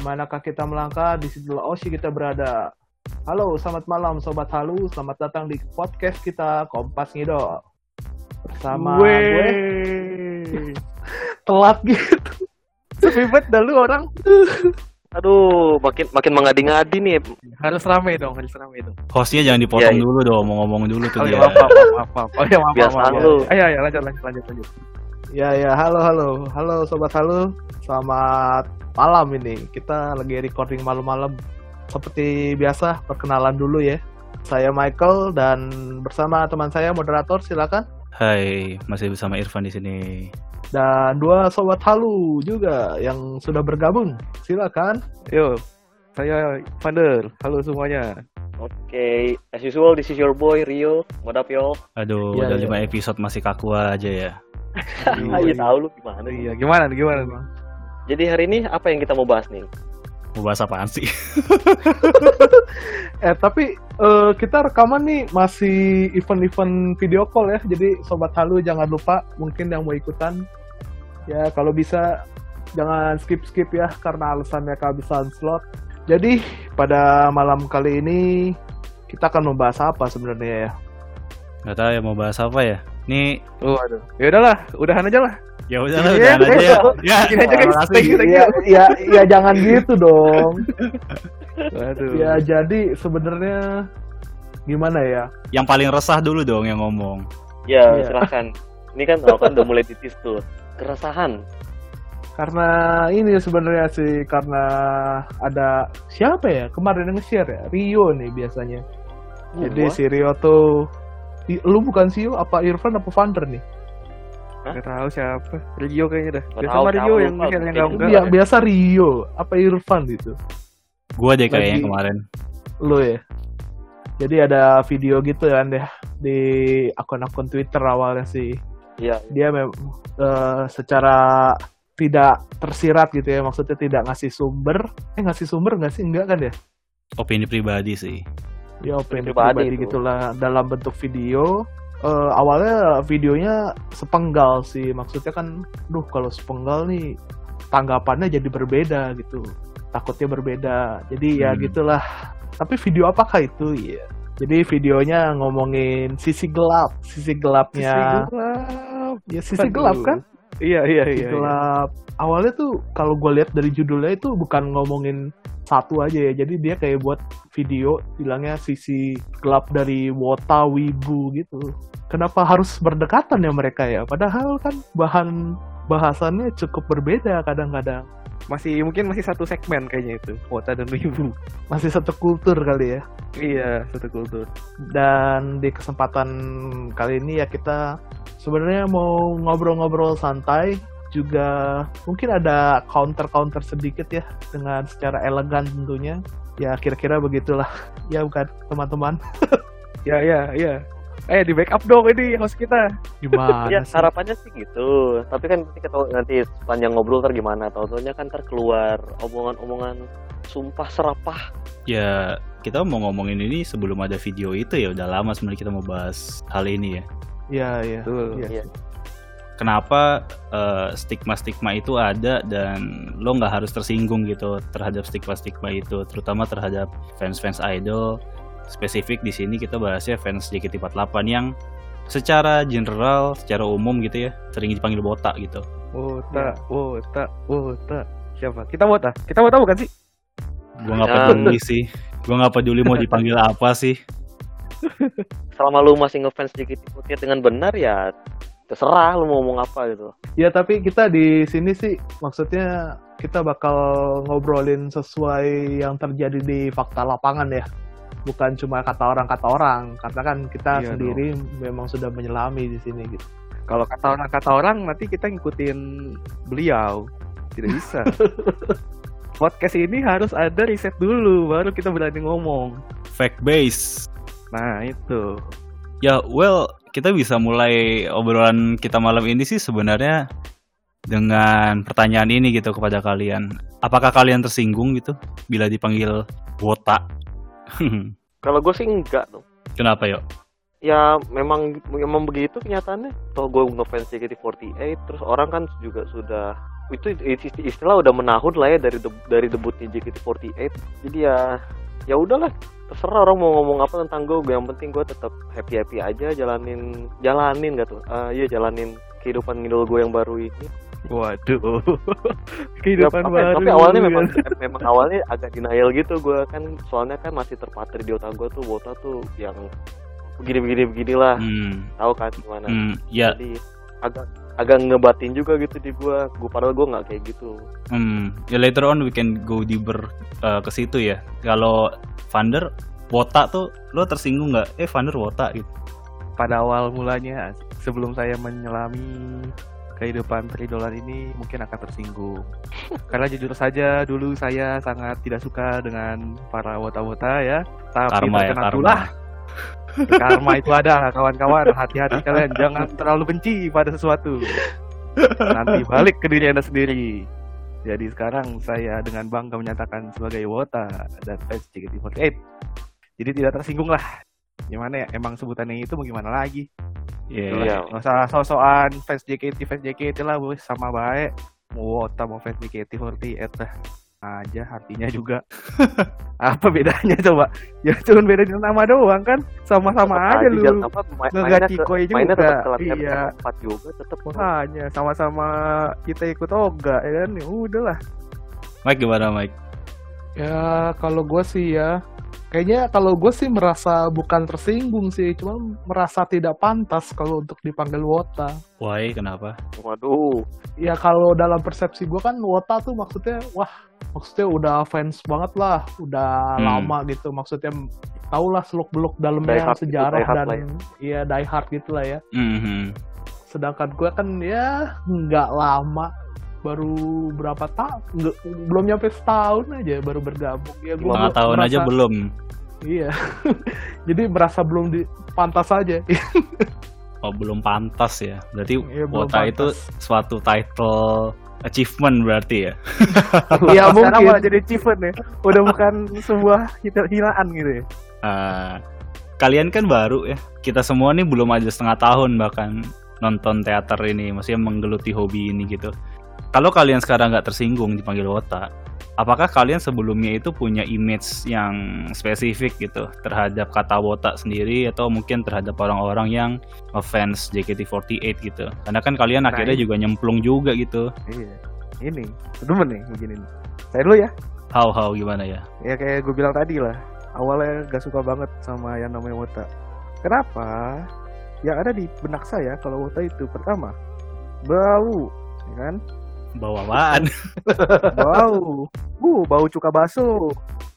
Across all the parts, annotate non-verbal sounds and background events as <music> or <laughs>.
manakah kita melangkah, di situlah Oshi kita berada. Halo, selamat malam Sobat Halu, selamat datang di podcast kita Kompas Ngidol. Bersama gue, <laughs> telat gitu. Sepi banget dah lu orang. Aduh, makin makin mengadi-ngadi nih. Harus rame dong, harus rame dong. Hostnya jangan dipotong Iya, iya. dulu dong, mau ngomong dulu tuh Oh dia. ya, maaf, maaf, maaf, maaf. Oh ya, maaf, maaf, Biasaan maaf. lu. Ayo, ayo, lanjut, lanjut, lanjut, lanjut. Ya, ya, halo, halo, halo Sobat Halu. Selamat malam ini. Kita lagi recording malam-malam. Seperti biasa, perkenalan dulu ya. Saya Michael dan bersama teman saya moderator silakan. Hai, masih bersama Irfan di sini. Dan dua sobat halu juga yang sudah bergabung. Silakan. Yo, saya Vander. Halo semuanya. Oke, as usual, this is your boy Rio. What up, yo? Aduh, Iya, udah iya. lima episode masih kaku aja ya. <laughs> Iya tahu lu gimana. Iya, gimana gimana nih? Jadi hari ini apa yang kita mau bahas nih? Mau bahas apaan sih? <laughs> Eh tapi eh, kita rekaman nih masih event-event video call ya. Jadi sobat halu jangan lupa mungkin yang mau ikutan ya kalau bisa jangan skip-skip ya karena alasannya kehabisan slot. Jadi pada malam kali ini kita akan membahas apa sebenarnya ya? Gak tahu ya mau bahas apa ya. Nih, Oh, aduh. Ya udahlah, udahan aja lah. ya udah lah, Iya, udahan aja ya. Ya, Gini aja, guys. Thank you, thank you. Ya, ya, ya jangan gitu dong. Aduh. Ya jadi sebenarnya gimana ya? Yang paling resah dulu dong yang ngomong. Ya, Iya. silakan. Ini kan oh, kan udah mulai titis tuh. Keresahan. Karena ini sebenarnya sih karena ada siapa ya kemarin yang nge-share ya Rio nih biasanya. Jadi Gua? si Rio tuh lu bukan Sio apa Irfan apa Vander nih? Gak tahu siapa. Rio kayaknya dah. Gak Biasa tahu, sama Rio yang enggak enggak. Bia- biasa Rio apa Irfan gitu. Gua deh kayaknya Lagi- kemarin. Lu ya. Jadi ada video gitu kan deh di akun-akun Twitter awalnya sih. Iya. Dia mem eh, secara tidak tersirat gitu ya maksudnya tidak ngasih sumber eh ngasih sumber nggak sih enggak kan ya Opini pribadi sih. Ya opini Pribadi pribadi itu. gitulah dalam bentuk video Eh, awalnya videonya sepenggal sih maksudnya kan duh kalau sepenggal nih tanggapannya jadi berbeda gitu takutnya berbeda jadi ya Hmm. gitulah tapi video apakah itu ya jadi videonya ngomongin sisi gelap sisi gelapnya Sisi gelap. ya sisi Aduh. gelap kan Iya, iya, Sisi iya. iya. gelap awalnya tuh kalau gue lihat dari judulnya itu bukan ngomongin satu aja ya jadi dia kayak buat video bilangnya sisi gelap dari Wota Wibu gitu kenapa harus berdekatan ya mereka ya padahal kan bahan bahasannya cukup berbeda kadang-kadang Masih mungkin masih satu segmen kayaknya itu. Kota dan Wibu. masih satu kultur kali ya Iya, satu kultur. dan di kesempatan kali ini ya kita sebenarnya mau ngobrol-ngobrol santai juga mungkin ada counter-counter sedikit ya dengan secara elegan tentunya ya kira-kira begitulah <laughs> ya bukan teman-teman <laughs> Ya, ya, ya. Eh, di backup dong ini host kita. gimana ya, sih? harapannya sih gitu. Tapi kan nanti kita nanti sepanjang ngobrol ntar gimana. Tahu-taunya kan ntar keluar omongan-omongan sumpah serapah. Ya, kita mau ngomongin ini sebelum ada video itu ya udah lama sebenarnya kita mau bahas hal ini ya. ya ya Betul. Iya. Iya. Kenapa eh, stigma-stigma itu ada dan lo nggak harus tersinggung gitu terhadap stigma-stigma itu, terutama terhadap fans-fans idol. Spesifik di sini kita bahasnya fans JKT48 yang secara general, secara umum gitu ya, sering dipanggil botak gitu. Wota, wota, wota. Siapa? Kita wota. Kita wota bukan sih? Gua nggak peduli sih. Gua nggak peduli mau dipanggil apa sih. <laughs> Selama lu masih ngefans JKT48 dengan benar ya terserah lu mau ngomong apa gitu. ya tapi kita di sini sih maksudnya kita bakal ngobrolin sesuai yang terjadi di fakta lapangan ya bukan cuma kata orang kata orang karena kan kita Iya sendiri memang sudah menyelami di sini gitu Kalau kata orang kata orang nanti kita ngikutin beliau. Tidak bisa. <laughs> Podcast ini harus ada riset dulu baru kita berani ngomong. Fact base. Nah, itu. Ya, well, kita bisa mulai obrolan kita malam ini sih sebenarnya dengan pertanyaan ini gitu kepada kalian. Apakah kalian tersinggung gitu bila dipanggil wota? <laughs> Kalau gue sih enggak tuh. Kenapa yuk? Ya memang memang begitu kenyataannya. Toh gue ngefans JKT48 terus orang kan juga sudah itu isti- istilah udah menahun lah ya dari deb- dari debutnya JKT48 jadi ya ya udahlah terserah orang mau ngomong apa tentang gue yang penting gue tetap happy happy aja jalanin jalanin gak tuh Ah, iya jalanin kehidupan ngidol gue yang baru ini Waduh. <laughs> Kehidupan tapi, baru. tapi awalnya kan. memang memang awalnya agak denial gitu gue kan soalnya kan masih terpatri di otak gue tuh Wota tuh yang begini begini beginilah Hmm, tahu kan gimana hmm, ya, jadi agak agak ngebatin juga gitu di gue gue padahal gue nggak kayak gitu hmm, ya later on we can go deeper uh, ke situ ya. Kalau Vander Wota tuh lo tersinggung nggak? Eh Vander Wota gitu. pada awal mulanya sebelum saya menyelami kehidupan peridolan ini mungkin akan tersinggung <laughs> karena jujur saja dulu saya sangat tidak suka dengan para wota-wota ya tapi Karma ya karma. Karma itu ada kawan-kawan. Hati-hati kalian jangan terlalu benci pada sesuatu. Nanti balik ke diri anda sendiri. Jadi sekarang saya dengan bangga menyatakan sebagai wota dan fans JKT48 jadi tidak tersinggung lah. Gimana ya emang sebutannya itu mau gimana lagi? Iya. Iya. Nggak usah so-soan fans JKT fans JKT lah bos sama baik. Mau wota mau fans JKT48 lah aja artinya juga <laughs> apa bedanya coba ya cuma beda di nama doang kan sama-sama Tetep aja lu mainnya Cikoi mainnya juga. tetap latihan Iya. empat juga tetap makanya sama-sama kita ikut oga ya kan ya udah lah Mike gimana Mike? Ya kalau gue sih ya, kayaknya kalau gue sih merasa bukan tersinggung sih, cuma merasa tidak pantas kalau untuk dipanggil Wota. Why? Kenapa? waduh Ya kalau dalam persepsi gue kan Wota tuh maksudnya, wah maksudnya udah fans banget lah, udah Hmm. lama gitu, maksudnya tau lah seluk beluk dalamnya gitu, sejarah hard dan ya. iya die hard gitu lah ya. Mhm. Sedangkan gue kan ya nggak lama, baru berapa tahun, belum nyampe setahun aja baru bergabung. Ya gue Setengah tahun aja belum. Iya. <laughs> Jadi merasa belum di pantas aja. <laughs> Oh belum pantas ya. Berarti Wota itu suatu title achievement berarti ya. <laughs> Iya, sekarang mungkin. malah jadi achievement ya udah bukan sebuah hinaan gitu ya Eh, kalian kan baru ya. Kita semua nih belum aja setengah tahun bahkan nonton teater ini, maksudnya menggeluti hobi ini gitu. Kalau kalian sekarang nggak tersinggung dipanggil Wota, apakah kalian sebelumnya itu punya image yang spesifik gitu terhadap kata Wota sendiri atau mungkin terhadap orang-orang yang fans JKT48 gitu? Karena kan kalian Nah, akhirnya ini. juga nyemplung juga gitu. iya. Ini. Demen nih begini nih. Saya dulu ya. How how gimana ya? ya kayak gue bilang tadi lah. Awalnya gak suka banget sama yang namanya wota. Kenapa? Yang ada di benak saya kalau wota itu. Pertama bau ya kan Bawa apaan? bau. Uh bau cuka baso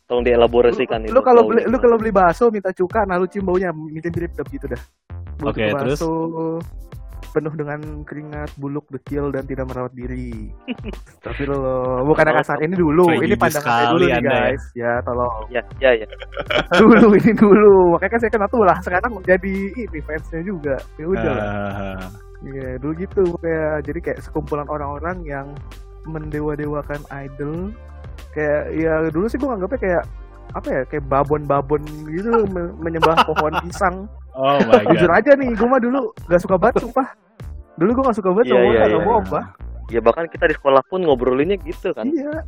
tolong dielaborasikan itu lu kalau bau beli itu. lu kalau beli bakso minta cuka nah lu cium baunya mirip mirip gitu dah. Bau Oke, cuka terus? bakso penuh dengan keringat buluk dekil dan tidak merawat diri. Tapi lo bukan Oh, kasar ini dulu. Ini pandangan saya dulu nih ya. guys. Ya tolong. Ya ya ya. <laughs> Dulu ini dulu. Makanya kan saya kena tuh lah. Sekarang jadi ini fansnya juga. Ya udah lah Iya, dulu gitu kayak jadi kayak sekumpulan orang-orang yang mendewa-dewakan idol kayak ya dulu sih gue nganggapnya kayak apa ya kayak babon-babon gitu <laughs> me- menyembah pohon pisang oh my jujur god. aja nih gue mah dulu gak suka banget sumpah dulu gue gak suka banget sama Wota, iya, gak bohong, iya. Bah. ya bahkan kita di sekolah pun ngobrolinnya gitu kan iya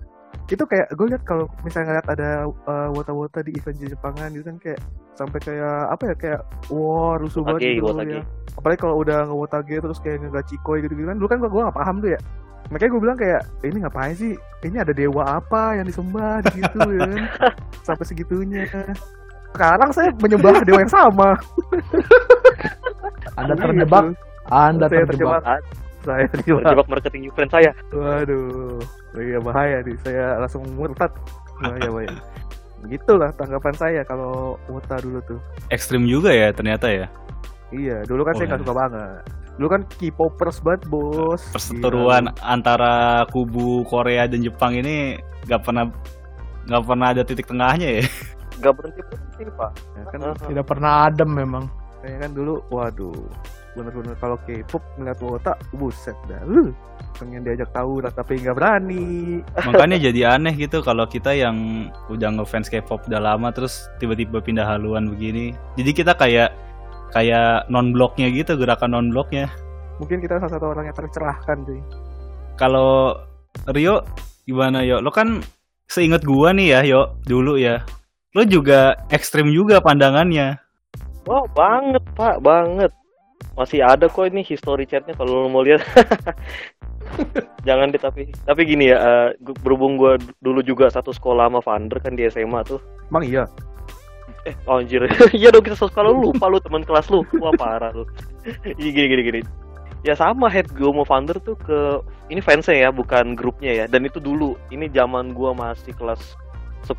itu kayak gue liat kalau misalnya ngeliat ada uh, wota-wota di event di Jepangan gitu kan kayak sampai kayak apa ya kayak wah rusuh banget gitu wotage. ya. Apalagi kalau udah ngewotage terus kayak ngegacikoi gitu gitu kan dulu kan gue gak paham tuh ya. Makanya gue bilang kayak ini ngapain sih? Ini ada dewa apa yang disembah di situ ya kan? <laughs> Sampai segitunya. Sekarang saya menyembah dewa yang sama. Anda Iya, terjebak, Anda saya terjebak. terjebak saya terjebak marketing event saya Waduh, iya bahaya nih. Saya langsung murtad. Bahaya, bahaya. Gitulah tanggapan saya kalau Wota dulu tuh. Ekstrim juga ya ternyata ya. Iya, dulu kan Oh, saya nggak iya. suka banget. Dulu kan K-popers banget, bos. Perseteruan Gila. antara kubu Korea dan Jepang ini nggak pernah nggak pernah ada titik tengahnya ya. nggak berhenti berhenti pak Ya kan, Tidak pernah adem memang. saya kan dulu, waduh, bener-bener kalau K-pop ngeliat Wota, buset dah. Uh, pengen diajak tahu lah, tapi nggak berani. Makanya jadi aneh gitu kalau kita yang udah ngefans K-pop udah lama terus tiba-tiba pindah haluan begini. Jadi kita kayak kayak non bloknya gitu gerakan non bloknya. Mungkin kita salah satu orang yang tercerahkan sih. Kalau Rio gimana yo? Lo kan seingat gua nih ya yo dulu ya. Lo juga ekstrim juga pandangannya. Wah banget pak, banget. Masih ada kok ini history chatnya kalau lo mau lihat. <laughs> Jangan deh tapi tapi gini ya, gu- berhubung gue dulu juga satu sekolah sama Vander kan di SMA tuh. Emang iya. Eh oh, anjir, <laughs> iya dong kita satu sekolah lu lupa lu teman kelas lu. Wah parah lu. <laughs> Iya gini gini gini. Ya sama head gue sama Vander tuh ke ini fansnya ya, bukan grupnya ya. Dan itu dulu, ini zaman gua masih kelas 10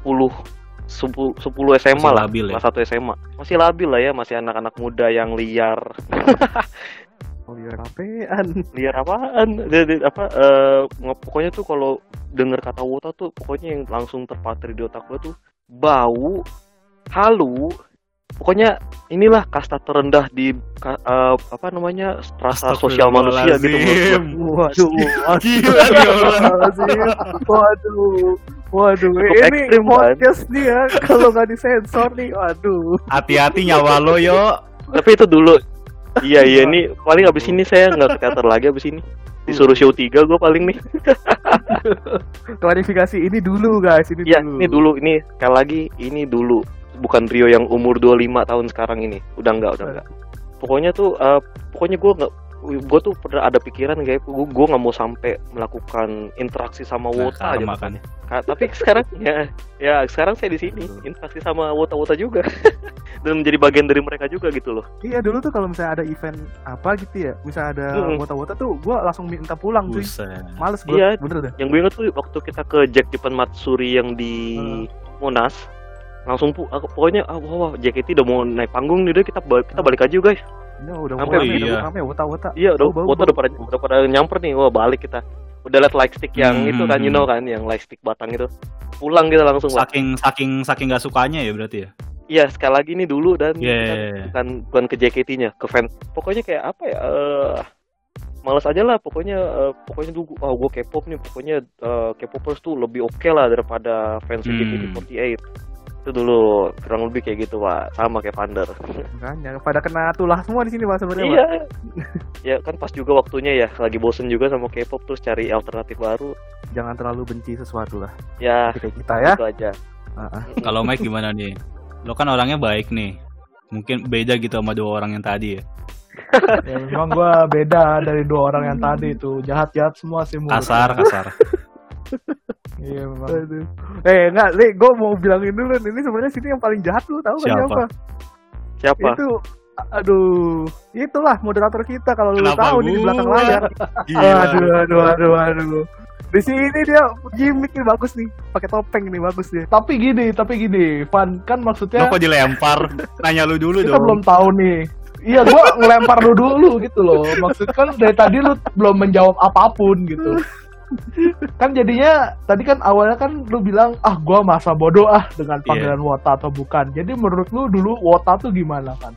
10, 10 SMA Masih lah, labil ya? kelas 1 SMA. Masih labil lah ya, masih anak-anak muda yang liar. <laughs> Oh iya rapean. liar apaan Dia- dia- apa eh, nge- pokoknya tuh kalau denger kata wota tuh pokoknya yang langsung terpatri di otak gue tuh bau halu pokoknya inilah kasta terendah di ka- eh, apa namanya strata sosial manusia gitu. Waduh. Astagfirullahaladzim. waduh, waduh. Cukup Ini ekstrim, kan? podcast nih ya, kalau nggak disensor nih, waduh. Hati-hati nyawa lo yo. tapi itu dulu iya iya ini paling abis ini saya nggak ke teater lagi abis ini disuruh show 3 gue paling nih <laughs> Klarifikasi ini dulu guys, ini Iya, dulu. ini dulu ini sekali lagi ini dulu bukan Rio yang umur 25 tahun sekarang ini. Udah enggak, udah enggak. Pokoknya tuh eh, pokoknya gua nggak gue tuh pernah ada pikiran kayak gue gue nggak mau sampai melakukan interaksi sama Nah, Wota aja karma kan. Ka- tapi sekarang ya ya sekarang saya di sini interaksi sama Wota Wota juga <laughs> dan menjadi bagian dari mereka juga gitu loh Iya dulu tuh kalau misalnya ada event apa gitu ya, misalnya ada Mm-mm. wota-wota tuh, gua langsung minta pulang cuy. Males gue, Iya. bener dah. yang gue inget tuh waktu kita ke Jack Japan Matsuri yang di Monas langsung pu aku, pokoknya ah, wah, wah JKT udah mau naik panggung nih udah kita ba- kita balik aja yuk guys Ini udah Sampai mulai, iya. udah rame wota-wota. Iya, udah Bau, bau. udah pada udah pada nyamper nih. Wah, balik kita. Udah liat light stick yang Hmm, itu kan, you hmm. know kan, yang light stick batang itu. Pulang kita langsung lah. Saking saking saking gak sukanya ya berarti ya. Iya, sekali lagi nih dulu dan Yeah. bukan, bukan bukan ke JKT-nya, ke fan. Pokoknya kayak apa ya? eh males aja lah pokoknya eh, pokoknya dulu oh gue K-pop nih pokoknya eh, K-popers tuh lebih oke lah daripada fans Hmm. JKT48 itu dulu kurang lebih kayak gitu pak sama kayak Vander <laughs> Makanya pada kena tulah semua di sini Pak sebenarnya. iya Pak. ya kan pas juga waktunya ya lagi bosen juga sama K-pop terus cari alternatif baru Jangan terlalu benci sesuatu lah. ya Kayak kita ya. itu aja ah. Kalau Mike gimana nih? Lo kan orangnya baik nih. Mungkin beda gitu sama dua orang yang tadi ya. <laughs> Ya memang gua beda dari dua orang yang tadi itu. Jahat-jahat semua sih menurut Kasar, kasar. <laughs> Iya memang. Eh enggak, Li, gue mau bilangin dulu nih, ini sebenarnya sini yang paling jahat lu tahu kan Siapa? siapa? siapa Itu aduh, itulah moderator kita kalau lu tahu nih di belakang layar. Gila. Aduh, aduh, aduh, aduh. Di sini dia gimmick nih bagus nih, pakai topeng nih bagus dia. Tapi gini, tapi gini, Van kan Lo maksudnya kok dilempar? Nanya lu dulu kita dong. belum tahu nih. Iya, gua ngelempar lu dulu gitu loh. Maksud kan dari tadi lu belum menjawab apa pun gitu. Kan jadinya tadi kan awalnya kan lu bilang ah gua masa bodoh ah dengan Iya. panggilan Wota atau bukan. Jadi menurut lu dulu Wota tuh gimana kan?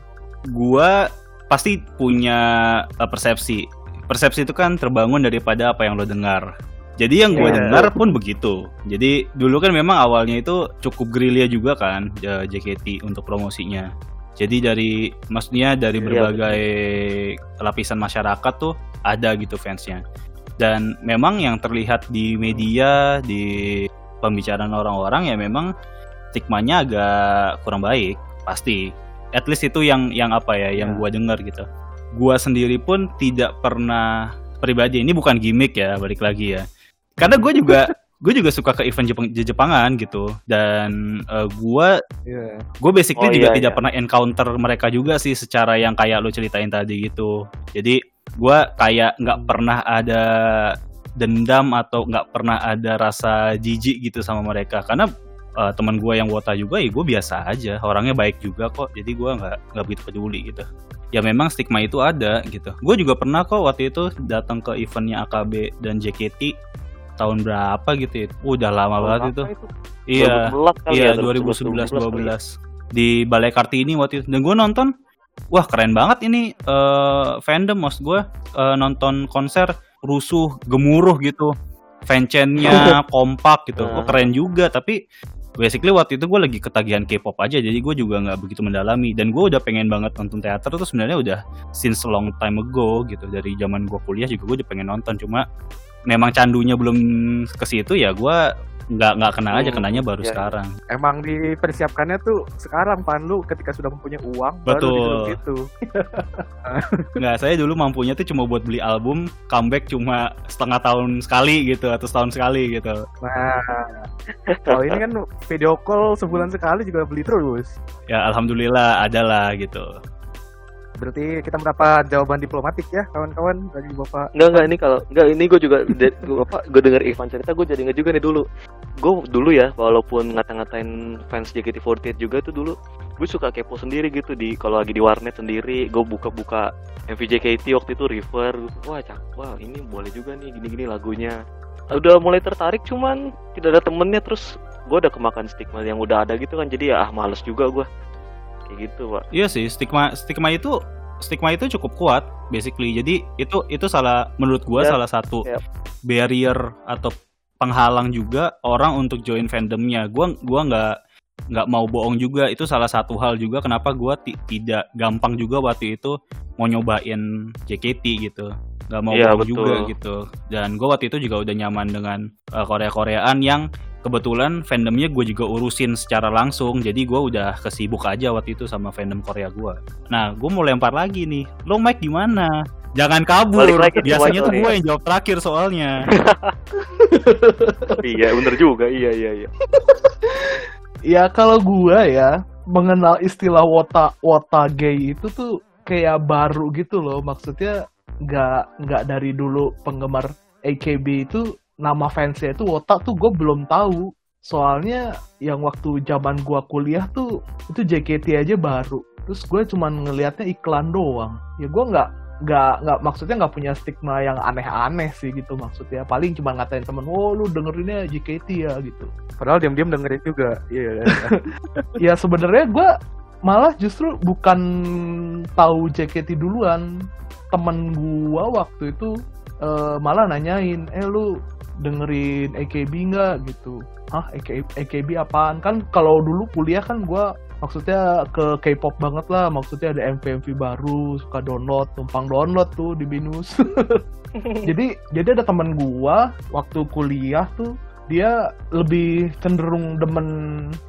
Gua pasti punya uh, persepsi. Persepsi itu kan terbangun daripada apa yang lo dengar. Jadi yang gue Iya. dengar pun begitu. Jadi dulu kan memang awalnya itu cukup gerilya juga kan eh, JKT untuk promosinya. Jadi dari maksudnya dari Iya, berbagai lapisan masyarakat tuh ada gitu fansnya. Dan memang yang terlihat di media, di pembicaraan orang-orang ya memang stigmanya agak kurang baik, pasti. At least itu yang yang apa ya, yang Ya. gua dengar gitu. Gua sendiri pun tidak pernah pribadi ini bukan gimmick ya, balik lagi ya. Karena gue juga <laughs> gue juga suka ke event Jepang, Jepangan gitu dan eh, gua Iya. gue basically Oh, juga iya, tidak iya. pernah encounter mereka juga sih secara yang kayak lu ceritain tadi gitu jadi gue kayak nggak pernah ada dendam atau nggak pernah ada rasa jijik gitu sama mereka. Karena eh, teman gue yang wota juga ya gue biasa aja. Orangnya baik juga kok jadi gue nggak nggak begitu peduli gitu. Ya memang stigma itu ada gitu. Gue juga pernah kok waktu itu datang ke eventnya AKB dan JKT tahun berapa gitu ya? Udah lama banget itu. iya. 2011 kali Iya, ya, 2011 kali ya. 12 di Balai Kartini waktu itu. Dan gue nonton, wah keren banget ini eh, fandom maksud gue eh, nonton konser rusuh, gemuruh gitu. Fanchannya <laughs> kompak gitu. Nah. keren juga, tapi basically waktu itu gue lagi ketagihan K-pop aja, jadi gue juga nggak begitu mendalami. Dan gue udah pengen banget nonton teater tuh sebenarnya udah since long time ago gitu. Dari zaman gue kuliah juga gue udah pengen nonton, cuma memang candunya belum ke situ ya gua nggak nggak kena aja Hmm, kenanya baru iya. sekarang Emang dipersiapkannya tuh sekarang pan lu ketika sudah mempunyai uang baru Betul. disuruh gitu. <laughs> nggak saya dulu mampunya tuh cuma buat beli album comeback cuma setengah tahun sekali gitu atau setahun sekali gitu Nah, kalau ini kan video call sebulan sekali juga beli terus. ya alhamdulillah ada lah gitu Berarti kita mendapat jawaban diplomatik ya kawan-kawan dari bapak. Enggak enggak ini kalau enggak ini gue juga gua apa gue denger Ivan cerita gue jadi inget juga nih dulu. Gue dulu ya walaupun ngata-ngatain fans JKT48 juga tuh dulu gue suka kepo sendiri gitu di kalau lagi di warnet sendiri gue buka-buka MV JKT waktu itu River wah cak wah ini boleh juga nih gini-gini lagunya udah mulai tertarik cuman tidak ada temennya terus gue udah kemakan stigma yang udah ada gitu kan jadi ya ah males juga gue kayak gitu pak Iya sih, stigma stigma itu stigma itu cukup kuat basically. Jadi itu itu salah menurut gua Yap, salah satu yap. barrier atau penghalang juga orang untuk join fandomnya. Gua gua nggak nggak mau bohong juga itu salah satu hal juga kenapa gua ti- tidak gampang juga waktu itu mau nyobain JKT gitu. Nggak mau Iya, bohong betul. juga gitu. Dan gua waktu itu juga udah nyaman dengan uh, Korea-Koreaan yang kebetulan fandomnya gue juga urusin secara langsung. Jadi gue udah kesibuk aja waktu itu sama fandom Korea gue nah gue mau lempar lagi nih. Lo Mike gimana jangan kabur. Lagi biasanya tuh gue yang jawab terakhir soalnya. <laughs> Iya bener juga. Iya iya iya. <laughs> Ya kalau gua ya mengenal istilah wota wota gay itu tuh kayak baru gitu loh. Maksudnya nggak nggak dari dulu penggemar AKB itu nama fansnya itu wota tuh gue belum tahu. Soalnya yang waktu zaman gua kuliah tuh itu JKT aja baru. Terus gue cuman ngelihatnya iklan doang. Ya gua nggak nggak nggak maksudnya nggak punya stigma yang aneh-aneh sih gitu maksudnya paling cuma ngatain temen oh lu dengerinnya JKT ya gitu Padahal diam-diam dengerin juga. Iya. <laughs> ya sebenarnya gue malah justru bukan tahu JKT duluan temen gue waktu itu eh, malah nanyain eh lu dengerin AKB nggak? Gitu. Ah AKB, AKB apaan? Kan kalau dulu kuliah kan gue maksudnya ke K-pop banget lah. Maksudnya ada MV MV baru suka download numpang download tuh di binus. <laughs> Jadi jadi ada temen gua waktu kuliah tuh dia lebih cenderung demen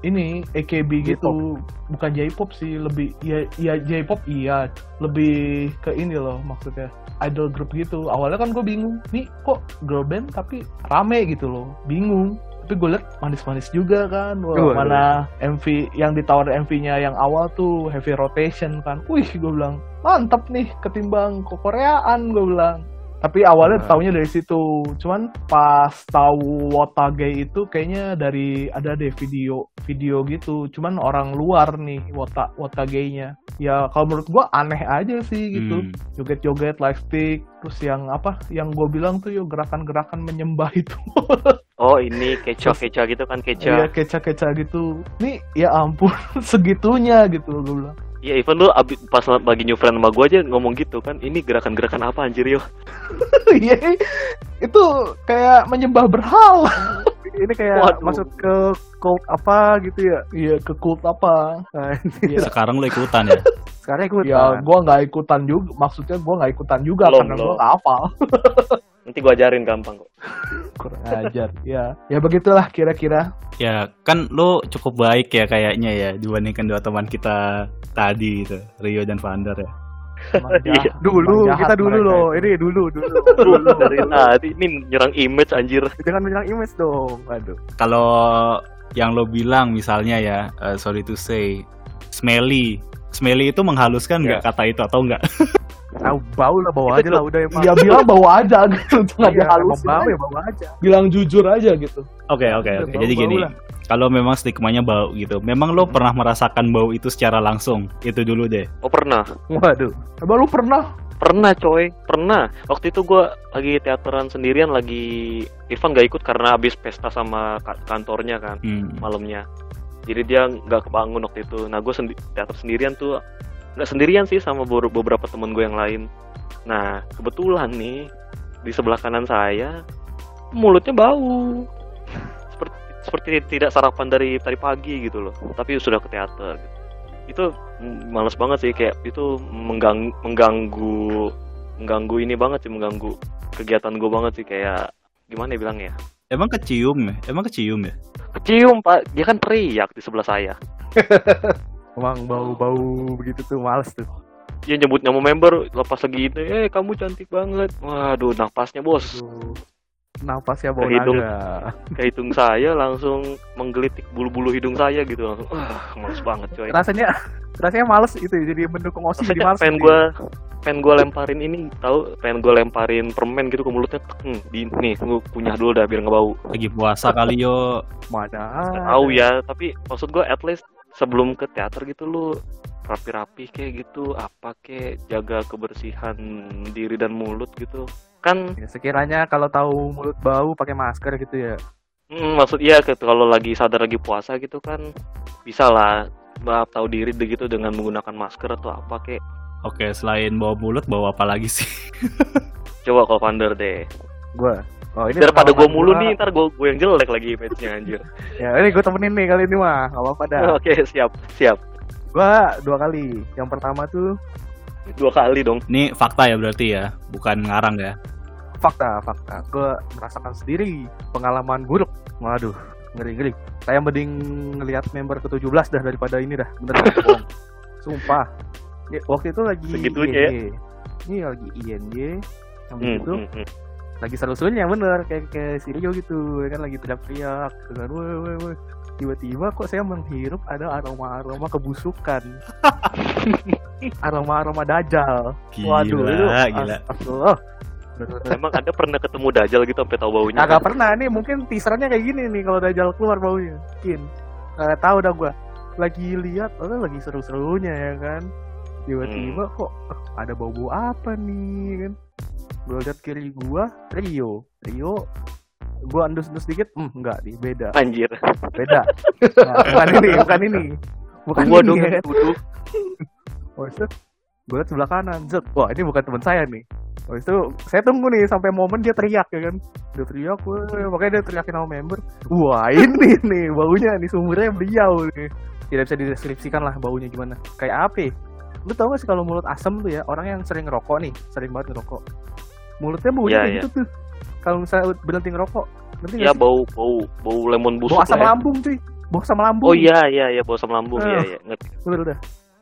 ini AKB gitu. Bukan J-pop sih lebih ya ya J-pop iya. Lebih ke ini loh maksudnya idol group gitu. Awalnya kan gue bingung nih kok girl band tapi rame gitu loh. Bingung. Tapi gue liat manis-manis juga kan. Wah, Waduh. mana MV yang ditawar MV-nya yang awal tuh heavy rotation kan. Wih gue bilang mantap nih ketimbang ke Koreaan gue bilang tapi awalnya Nah. taunya dari situ. Cuman pas tahu Wotage itu kayaknya dari ada deh video video gitu. Cuman orang luar nih Wota Wotage-nya ya kalau menurut gua aneh aja sih gitu. Hmm. joget-joget lightstick terus yang apa? Yang gue bilang tuh yuk gerakan-gerakan menyembah itu. <laughs> Oh ini kecoa kecoa gitu kan ya kecoa keca-keca gitu. Nih ya ampun <laughs> segitunya gitu gue bilang Iya, even lu abis, pas lagi new friend sama gue aja ngomong gitu kan, ini gerakan-gerakan apa anjir yo? <laughs> Iya, itu kayak menyembah berhala. <laughs> Ini kayak Waduh. masuk ke cult apa gitu ya. Iya, ke kult apa? Nah, <laughs> Iya. sekarang lo ikutan ya sekarang ikut. Ya, gua nggak ikutan juga. Maksudnya gua nggak ikutan juga Belum, karena nggak hafal. Nanti gue ajarin gampang kok. Kurang ajar. Ya, ya begitulah kira-kira. ya kan lo cukup baik ya kayaknya ya dibandingkan dua teman kita tadi gitu Rio dan Vander ya <laughs> Iya. jahat, Dulu, kita dulu mereka loh. itu. Ini dulu, dulu. <laughs> Dulu dari <laughs> tadi ini nyerang image anjir. Jangan menyerang image dong. Waduh. kalau yang lo bilang misalnya ya eh, sorry to say smelly smelly itu menghaluskan nggak kata itu atau enggak Tahu bau lah bawa aja lah udah <laughs> emang. Ya bilang bawa aja gitu, jangan Iya, dihalusin. bau ya bawa aja. Bilang jujur aja gitu. Oke oke oke. Jadi gini, kalau memang stigmanya bau gitu, memang lo pernah merasakan bau itu secara langsung? Itu dulu deh. Oh pernah, Waduh. Emang lu pernah? pernah coy, pernah. Waktu itu gue lagi teateran sendirian, lagi Irfan gak ikut karena habis pesta sama ka- kantornya kan Hmm. malamnya. Jadi dia nggak kebangun waktu itu. Nah gue sendi- teater sendirian tuh nggak sendirian sih sama beberapa temen gue yang lain. Nah kebetulan nih di sebelah kanan saya mulutnya bau. Seperti seperti tidak sarapan dari tadi pagi gitu loh. Tapi sudah ke teater. Gitu. Itu males banget sih kayak itu menggang- mengganggu mengganggu ini banget sih mengganggu kegiatan gue banget sih kayak gimana ya bilangnya Emang kecium ya? Emang kecium ya? kecium pak dia kan teriak di sebelah saya <laughs> Emang bau-bau begitu tuh males tuh. dia nyebut nama member lepas lagi itu eh kamu cantik banget waduh napasnya bos Tuh. Napasnya bau hidung. naga. ke hidung saya langsung menggelitik bulu-bulu hidung saya gitu langsung ah males banget coy Rasanya rasanya males itu jadi mendukung Osi jadi males. pengen gitu gue pengen gue lemparin ini tahu pengen gue lemparin permen gitu ke mulutnya tek, hmm, di nih gue kunyah dulu dah biar nggak bau Lagi puasa kali yo. Mana? Tahu ya tapi maksud gue at least sebelum ke teater gitu lu rapi-rapi kayak gitu apa kayak jaga kebersihan diri dan mulut gitu kan Ya, sekiranya kalau tahu mulut bau pakai masker gitu ya. mm, maksud iya kalau lagi sadar lagi puasa gitu kan bisa lah tahu diri begitu dengan menggunakan masker atau apa kayak Oke, selain bawa mulut, bawa apa lagi sih? coba kalau Vander deh Gua. Oh ini daripada gue mulu nih ntar gue gue yang jelek lagi image-nya anjir <laughs> Ya ini gue temenin nih kali ini mah. Gak apa-apa dah. <laughs> Oke, siap, siap. Gua dua kali. Yang pertama tuh Dua kali dong. Ini fakta ya berarti ya, bukan ngarang ya. fakta fakta. Gue merasakan sendiri pengalaman buruk. Waduh ngeri ngeri. Saya mending ngelihat member ke-17 dah daripada ini dah. Bener <laughs> bohong. Sumpah. Ya, waktu itu lagi Segitunya ya? Ini lagi INY. Yang Hmm, itu hmm, hmm. Lagi seru-serunya bener. Kayak kayak si Rio gitu ya kan lagi teriak-teriak. Dengan woi woi woi. Tiba-tiba kok saya menghirup ada aroma-aroma kebusukan. <laughs> Aroma-aroma dajal Gila, waduh itu gila. astagfirullah. Emang Anda pernah ketemu Dajjal gitu sampai tahu baunya? Agak pernah. Nih mungkin teasernya kayak gini nih kalau dajal keluar baunya. Mungkin nggak tahu dah gua. Lagi lihat oh, lagi seru-serunya ya kan. Tiba-tiba Hmm. kok eh, ada bau-bau apa nih? Kan gua lihat kiri gua Rio Rio gua endus-endus dikit hmm enggak nih beda Anjir. beda <laughs> Nah, bukan ini bukan ini bukan Gua ini ya dituduh. <laughs> Oh itu gue liat sebelah kanan, zet. Wah ini bukan teman saya nih. Oh itu saya tunggu nih sampai momen dia teriak ya kan. Dia teriak, wah, makanya dia teriakin sama member. Wah <laughs> ini nih baunya nih sumbernya beliau nih. Tidak bisa dideskripsikan lah baunya gimana. Kayak apa? Lu tau gak sih kalau mulut asem tuh ya orang yang sering ngerokok nih, sering banget ngerokok. Mulutnya baunya Iya, kayak iya. gitu tuh. Kalau misalnya berhenti ngerokok, berhenti Ya sih? bau bau bau lemon busuk Bau asam lah ya. lambung cuy. Bau asam lambung. Oh iya iya iya bau asam lambung iya iya. Ngerti. Bener udah.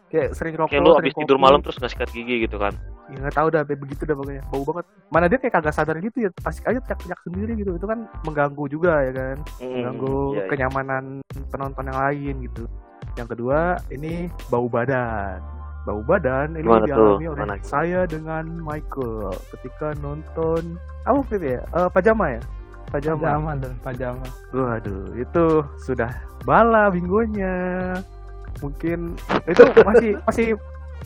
Kayak sering rokok, Kayak lu abis tidur kopi. malam terus nggak sikat gigi gitu kan. ya nggak tahu dah kayak begitu dah pokoknya bau banget mana dia kayak kagak sadar gitu ya asik aja teriak-teriak sendiri gitu itu kan mengganggu juga ya kan Hmm, mengganggu iya, iya. kenyamanan penonton yang lain gitu yang kedua ini bau badan bau badan ini tuh? dialami oleh Mana? saya dengan Michael ketika nonton apa waktu itu ya Eh, pajama ya pajama. Pajama dan pajama. Waduh, itu sudah bala bingonya. Mungkin itu masih <laughs> masih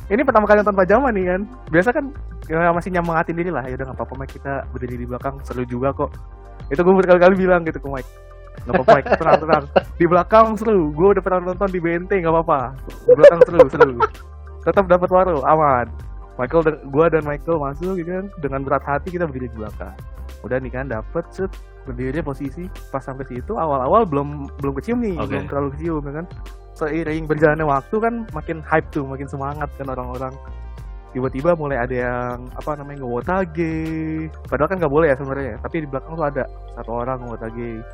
ini pertama kali nonton pajama nih kan. Biasa kan ya masih nyemangatin diri lah. Ya udah nggak apa-apa Mike kita berdiri di belakang seru juga kok. Itu gue berkali-kali bilang gitu ke Mike. Nggak apa-apa Mike, tenang tenang. Di belakang seru. Gue udah pernah nonton di BNT nggak apa-apa. Di belakang seru seru. Tetap dapat waro aman. Michael dan gua dan Michael masuk gitu kan. Dengan berat hati kita berdiri di belakang. Udah nih kan dapet set. Berdiri posisi pas sampai situ awal-awal belum belum kecium nih. Oke. belum terlalu kecium ya kan. Seiring berjalannya waktu kan makin hype tuh makin semangat kan orang-orang. Tiba-tiba mulai ada yang apa namanya ngewotage padahal kan nggak boleh ya sebenarnya tapi di belakang tuh ada satu orang ngewotage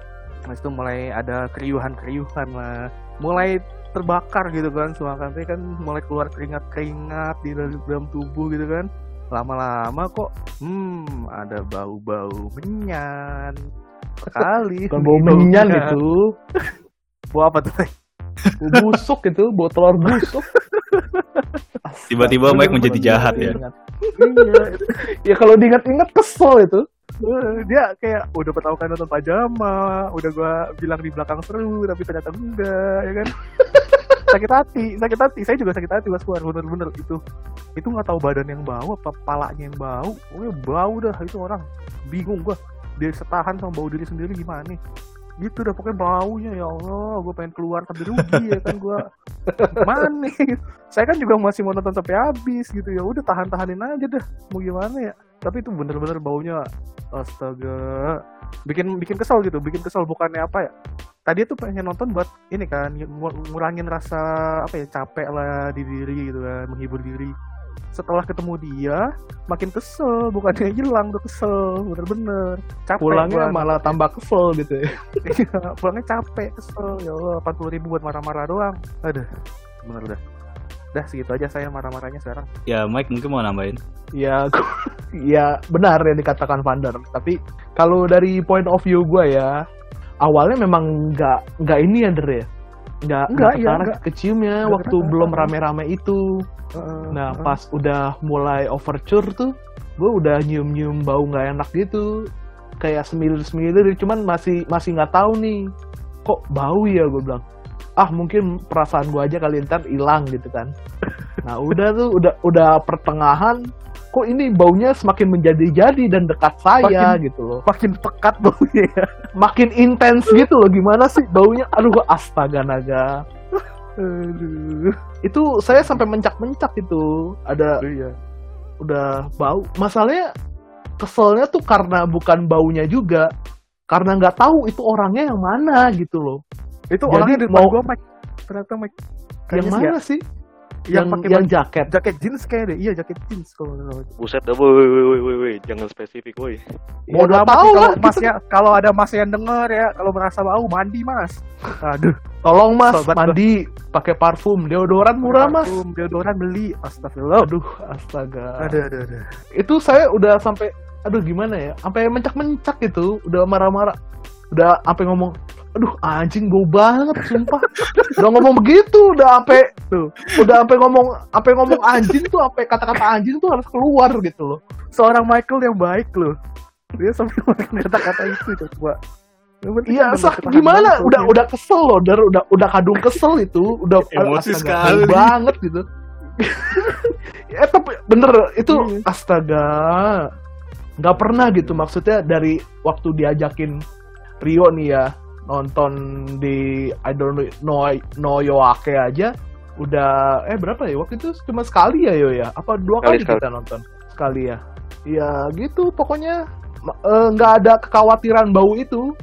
nah itu mulai ada keriuhan-keriuhan lah. Mulai terbakar gitu kan suara kan mulai keluar keringat-keringat di dalam, tubuh gitu kan lama-lama kok hmm ada bau-bau menyan sekali <laughs> bau menyan Iya. itu, <laughs> bau apa tuh bau busuk itu, bau telur busuk. Tiba-tiba Mike menjadi jahat ya. iya Ya kalau diingat-ingat kesel itu. Eh, dia kayak udah pertama kali nonton pajama? Udah gua bilang di belakang seru tapi ternyata enggak ya kan? <laughs> Sakit hati sakit hati. Saya juga sakit hati mas keluar bener-bener itu. Itu nggak tahu badan yang bau apa palanya yang bau. Pokoknya bau dah itu orang. Bingung gua. Dia setahan sama bau diri sendiri gimana nih? Gitu dah pokoknya baunya ya Allah. Gue pengen keluar tapi rugi ya kan gue mana nih? Saya kan juga masih mau nonton sampai habis gitu. Ya udah tahan tahanin aja dah. Mau gimana ya tapi itu bener-bener baunya astaga. Bikin bikin kesel gitu bikin kesel bukannya apa ya. Tadi tuh pengen nonton buat ini kan ngu- ngurangin rasa apa ya capek lah di diri gitu kan menghibur diri. Setelah ketemu dia makin kesel bukannya hilang udah kesel bener-bener. Capek Pulangnya gua. malah tambah kesel gitu ya. <laughs> Iya, pulangnya capek kesel. Ya Allah 40 ribu buat marah-marah doang. Aduh bener udah Dah segitu aja saya marah-marahnya sekarang. Ya Mike mungkin mau nambahin. Ya, ya benar yang dikatakan Vander. Tapi kalau dari point of view gue ya, awalnya memang nggak nggak ini ya ya, nggak Nggak, nggak. keciumnya Nggak waktu ketara. belum rame-rame itu. Heeh, Nah heeh. pas udah mulai overture tuh, gue udah nyium-nyium bau nggak enak gitu, kayak semilir-semilir, cuman masih masih nggak tahu nih, kok bau ya gue bilang. Ah mungkin perasaan gue aja kali ntar hilang gitu kan. Nah udah tuh udah udah pertengahan, kok ini baunya semakin menjadi-jadi dan dekat saya Makin- gitu loh. makin pekat baunya ya. Makin intens gitu loh gimana sih baunya? Aduh astaga naga. Aduh. Itu saya sampai mencak-mencak itu. Ada Iya. udah bau. Masalahnya keselnya tuh karena bukan baunya juga, karena nggak tahu itu orangnya yang mana gitu loh. Itu Jadi orangnya di depan mau- gua Mike. Ternyata Mike. yang Kayaknya sih mana sih? ya, Yang yang pakai yang jaket. jaket jeans kayak deh. Iya, jaket jeans kalau nggak salah. Buset dah, woi, woi, woi, woi, woi, jangan spesifik, woi. Nggak amat tahu sih kalau lah. masnya kalau ada mas yang denger ya, kalau merasa bau mandi mas. Aduh, Tolong mas Sobat mandi pakai parfum, deodoran murah mas. parfum, deodoran beli. Astagfirullah. Aduh astaga. Aduh, aduh, aduh. Itu saya udah sampai aduh gimana ya? Sampai mencak-mencak gitu, udah marah-marah. Udah sampai ngomong Aduh anjing bau banget sumpah. udah ngomong begitu, udah sampai tuh, udah sampai ngomong sampai ngomong anjing tuh sampai kata-kata anjing tuh harus keluar gitu loh. Seorang Michael yang baik loh. Dia sampai ngomong kata-kata itu coba. Iya, sah, ketahan gimana? Udah udah kesel loh, Dar. udah udah kadung kesel itu, udah <laughs> Emosi sekali. banget gitu. ya <laughs> tapi bener itu Iya. astaga nggak pernah gitu maksudnya dari waktu diajakin Rio nih ya nonton di I don't know no Yoake aja udah eh berapa ya? Waktu itu cuma sekali ya yo ya? Apa dua Sekali, kali, sekali. kita nonton? Sekali ya? Ya gitu pokoknya eh, nggak ada kekhawatiran bau itu.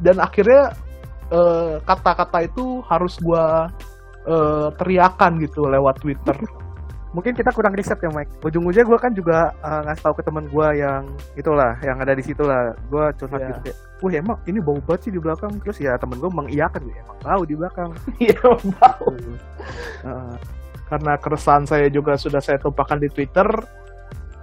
Dan akhirnya eh, kata-kata itu harus gua eh, teriakan gitu lewat Twitter <laughs> Mungkin kita kurang riset ya Mike. Ujung-ujungnya gue kan juga uh, ngasih tahu ke teman gue yang itulah, yang ada di situ lah. Gue curhat Iya. gitu kayak, wah emang ini bau banget sih di belakang. Terus ya temen gue mengiyakan, "Ya, emang bau di belakang. <laughs> Iya bau Heeh. karena keresahan saya juga sudah saya tumpahkan di Twitter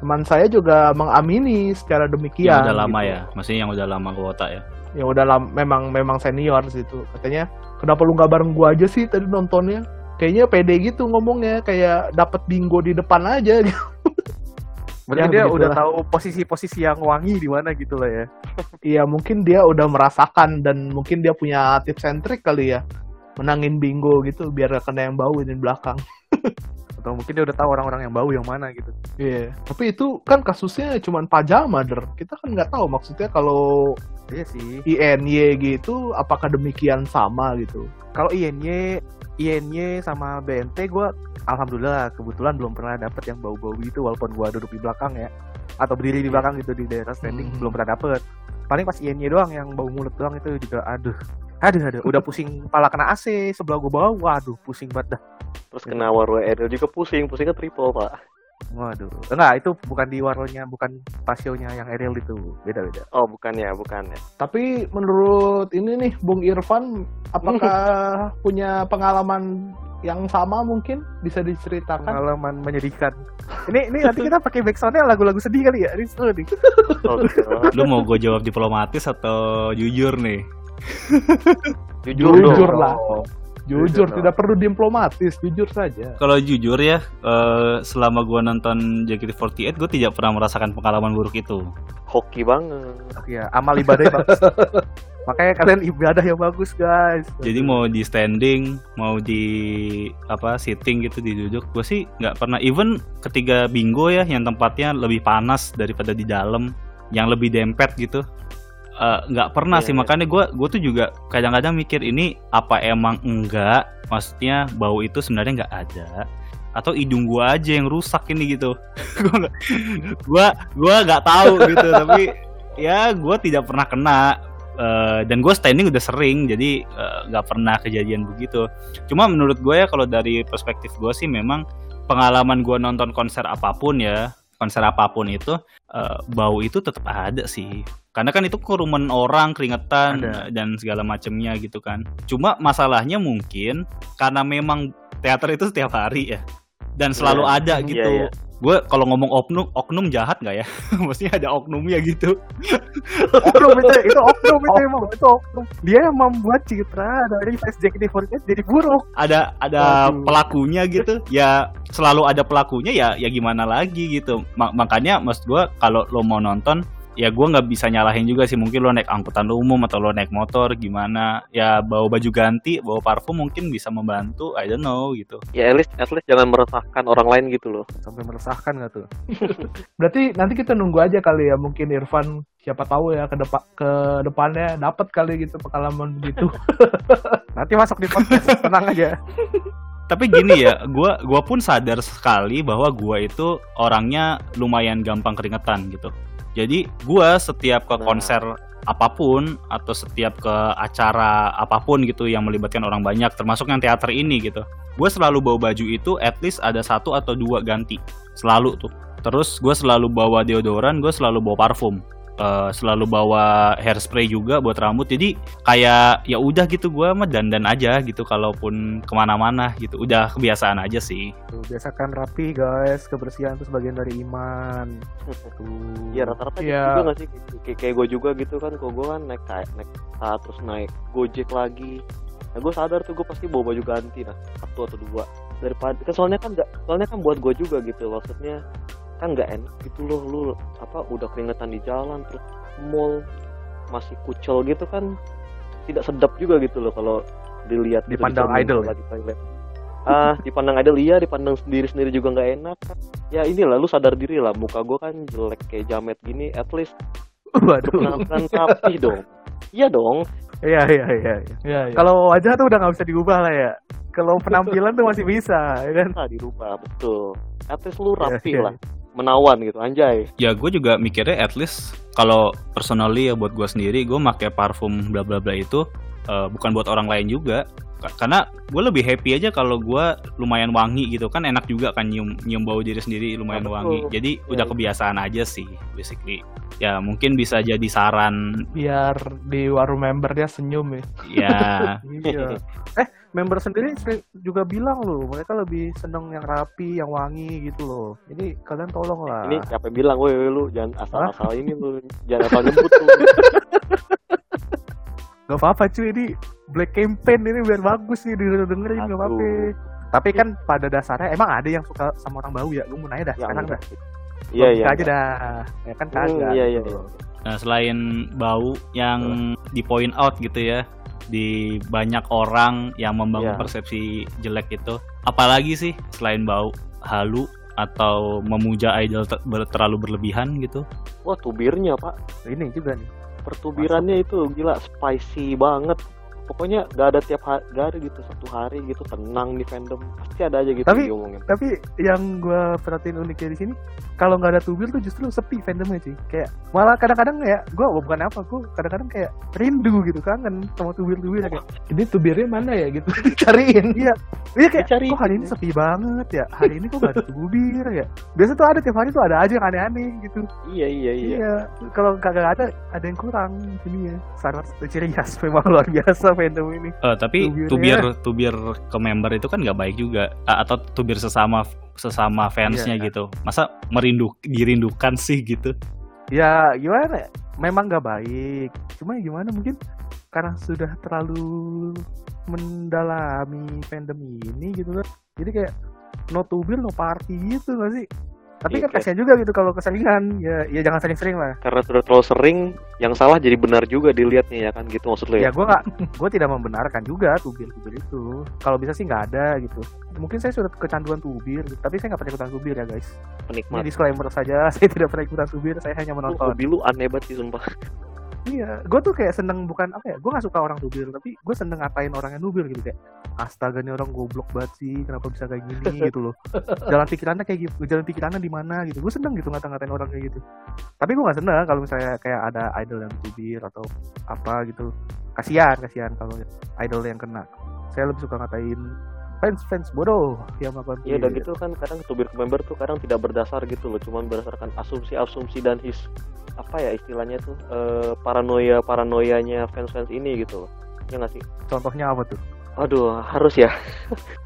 teman saya juga mengamini secara demikian yang udah lama gitu. ya, maksudnya yang udah lama kuota ya. yang udah lam- memang memang senior situ katanya kenapa lu nggak bareng gua aja sih tadi nontonnya kayaknya pede gitu ngomongnya kayak dapat bingo di depan aja <laughs> gitu. Berarti Ya, dia begitulah. udah tahu posisi-posisi yang wangi di mana gitu lah ya. Iya mungkin dia udah merasakan dan mungkin dia punya tips and trick kali ya menangin bingo gitu biar gak kena yang bau di belakang <laughs> Atau mungkin dia udah tahu orang-orang yang bau yang mana gitu. Iya, tapi itu kan kasusnya cuma pajama, Der. Kita kan nggak tahu maksudnya kalau Iya sih. INY gitu, apakah demikian sama gitu? Kalau INY, INY sama BNT gue alhamdulillah kebetulan belum pernah dapet yang bau-bau gitu walaupun gue duduk di belakang ya atau berdiri di belakang gitu di daerah standing Hmm. belum pernah dapet. Paling pas INY doang yang bau mulut doang itu juga aduh. Aduh, aduh, udah pusing kepala kena AC, sebelah gue bau, waduh, pusing banget dah. Terus kena warwa Ariel juga pusing, pusingnya triple, Pak. Waduh. Enggak, itu bukan di warlonya, bukan pasionya yang Ariel itu. Beda-beda. Oh, bukan ya, bukan ya. Tapi menurut ini nih, Bung Irfan, apakah <laughs> punya pengalaman yang sama mungkin bisa diceritakan? Pengalaman menyedihkan. Ini ini nanti kita pakai backsoundnya lagu-lagu sedih kali ya. Ini seru nih. <laughs> Oh, gitu. Lu mau gue jawab diplomatis atau jujur nih? Jujur, Jujur dong. lah. Jujur, Jujur tidak perlu diplomatis, jujur saja. Kalau jujur ya, eh, selama gue nonton JKT48, gue tidak pernah merasakan pengalaman buruk itu. Hoki banget. Ya, amal ibadahnya bagus. <laughs> Makanya kalian ibadah yang bagus, guys. Jadi mau di standing, mau di apa sitting gitu di duduk, gue sih nggak pernah. Even ketiga bingo ya, yang tempatnya lebih panas daripada di dalam, yang lebih dempet gitu, eh, nggak pernah Iya, sih. iya. Makanya gue gue tuh juga kadang-kadang mikir ini apa emang enggak? Maksudnya bau itu sebenarnya nggak ada atau hidung gua aja yang rusak ini gitu <laughs> gua gua nggak tahu gitu <laughs> tapi ya gua tidak pernah kena Eh, dan gue standing udah sering jadi eh, nggak pernah kejadian begitu cuma menurut gue ya kalau dari perspektif gue sih memang pengalaman gue nonton konser apa pun ya konser apa pun itu eh, bau itu tetap ada sih karena kan itu kerumunan orang keringetan Ada. dan segala macamnya gitu kan cuma masalahnya mungkin karena memang teater itu setiap hari ya dan selalu Iya, ada iya, gitu iya. Gue kalau ngomong oknum oknum jahat nggak ya? <laughs> Maksudnya ada oknumnya gitu. Oknum itu itu <laughs> oknum itu emang. Itu oknum. Dia yang membuat citra dari Fast JKT48 jadi buruk. Ada ada Waduh. pelakunya gitu. <laughs> Ya selalu ada pelakunya ya ya gimana lagi gitu. Ma- makanya maksud gue kalau lo mau nonton ya gue nggak bisa nyalahin juga sih. Mungkin lo naik angkutan umum atau lo naik motor gimana. Ya bawa baju ganti bawa parfum mungkin bisa membantu. I don't know gitu. Ya at least, at least jangan meresahkan orang lain gitu loh. sampai meresahkan gak tuh? <laughs> Berarti nanti kita nunggu aja kali ya. Mungkin Irfan siapa tahu ya ke depan ke depannya dapat kali gitu pengalaman begitu. <laughs> nanti masuk di podcast tenang aja. Tapi gini ya gua gua pun sadar sekali bahwa gua itu orangnya lumayan gampang keringetan gitu jadi gua setiap ke konser apa pun atau setiap ke acara apa pun gitu yang melibatkan orang banyak termasuk yang teater ini gitu gue selalu bawa baju itu at least ada satu atau dua ganti selalu tuh. Terus gue selalu bawa deodoran gue selalu bawa parfum Eh, selalu bawa hairspray juga buat rambut. Jadi kayak ya udah gitu gue mah dandan aja gitu kalaupun ke mana-mana gitu. Udah kebiasaan aja sih. Tuh biasakan rapi guys. Kebersihan itu sebagian dari iman. Tuh. Iya rata-rata gitu Iya. juga gak sih? Kayak, kayak gue juga gitu kan, kok gue kan naik kayak naik saat terus naik gojek lagi. Nah gue sadar tuh gue pasti bawa baju ganti nah satu atau dua. Daripada kan soalnya kan nggak soalnya kan buat gue juga gitu. Maksudnya kan nggak enak gitu loh lu apa udah keringetan di jalan terus mall masih kucel gitu kan tidak sedap juga gitu loh kalau dilihat gitu, Dipandang dicermin idol ya? lagi toilet. ah dipandang idol iya dipandang sendiri sendiri juga nggak enak kan ya inilah lu sadar diri lah muka gue kan jelek kayak jamet gini at least waduh berpenampilan rapi dong iya dong iya iya iya iya. Iya, iya. kalau wajah tuh udah nggak bisa diubah lah ya kalau <laughs> penampilan tuh masih bisa ya kan bisa dirubah betul at least lu rapi iya. lah menawan gitu anjay. Ya gue juga mikirnya at least kalau personally ya buat gue sendiri gue pakai parfum bla bla bla itu eh, bukan buat orang lain juga. Ka- karena gue lebih happy aja kalau gue lumayan wangi gitu kan enak juga kan nyium nyium bau diri sendiri lumayan betul. wangi. Jadi udah iya. kebiasaan aja sih basically. Ya mungkin bisa jadi saran. Biar di warung member dia senyum ya. ya <laughs> iya. Eh member sendiri juga bilang loh mereka lebih seneng yang rapi yang wangi gitu loh jadi kalian tolong lah ini siapa yang bilang woi lu jangan asal-asal ini lu <laughs> jangan asal nyebut tuh Gak apa-apa cuy ini black campaign ini biar bagus nih denger dengerin gak apa-apa. Aduh. Tapi kan pada dasarnya emang ada yang suka sama orang bau ya. Gue mau nanya dah ya sekarang enggak dah. iya iya aja dah. Ya kan Hmm, kagak. iya, iya, gitu. iya. Nah, selain bau yang di point out gitu ya di banyak orang yang membangun Iya. persepsi jelek itu, apalagi sih selain bau, halu atau memuja idol ter- terlalu berlebihan gitu. wah tubirnya pak Ini juga nih. pertubirannya itu gila spicy banget pokoknya gak ada tiap hari gak ada gitu satu hari gitu tenang di fandom pasti ada aja gitu Tapi- yang diomongin Tapi yang gue perhatiin uniknya di sini, kalau nggak ada tubir tuh justru sepi fandomnya sih. Kayak malah kadang-kadang ya, gue bukan apa, gue kadang-kadang kayak rindu gitu kangen sama tubir-tubir kayak. Ini tubirnya mana ya gitu <laughs> dicariin. Iya, iya kayak Dicari. kok hari ini sepi banget ya. Hari ini kok gak ada tubir ya. Biasa tuh ada tiap hari tuh ada aja yang aneh-aneh gitu. iya iya iya Iya, kalau kagak ada ada yang kurang sini ya. Sangat ciri khas memang luar biasa fandom ini. Eh, tapi tubir tubir ke member itu kan nggak baik juga, A- atau tubir sesama sesama fansnya Iya. gitu. Masa merindu dirindukan sih gitu? Ya gimana? Memang gak baik. Cuma gimana mungkin karena sudah terlalu mendalami fandom ini gitu kan. Jadi kayak no tubir no party gitu gak sih? Tapi Iya, kan kasihan juga gitu kalau keseringan. Ya, ya jangan sering-sering lah. karena sudah terlalu sering yang salah jadi benar juga dilihatnya ya kan gitu maksud lo Ya ya gue nggak, <laughs> gue tidak membenarkan juga tubir-tubir itu. Kalau bisa sih nggak ada gitu. Mungkin saya sudah kecanduan tubir, gitu. tapi saya nggak pernah ikutan tubir ya guys. Ini penikmat disclaimer saja, <laughs> saya tidak pernah ikutan tubir, saya hanya lu menonton. hobi lu aneh banget sih sumpah Iya, gue tuh kayak seneng bukan apa ya, gue gak suka orang tubir, tapi gue seneng ngatain orang yang tubir gitu kayak, astaga nih orang goblok banget sih, kenapa bisa kayak gini <laughs> gitu loh. Jalan pikirannya kayak gitu, jalan pikirannya di mana gitu. Gue seneng gitu ngata-ngatain orang kayak gitu. Tapi gue gak seneng kalau misalnya kayak ada idol yang tubir atau apa gitu. Kasihan, kasihan kalau idol yang kena. Saya lebih suka ngatain fans-fans bodoh yang melakukan Iya udah gitu kan kadang tubir member tuh kadang tidak berdasar gitu loh, cuman berdasarkan asumsi-asumsi dan his apa ya istilahnya tuh eh, paranoia paranoianya fans-fans ini gitu loh. Ya nggak sih? Contohnya apa tuh? Aduh harus ya.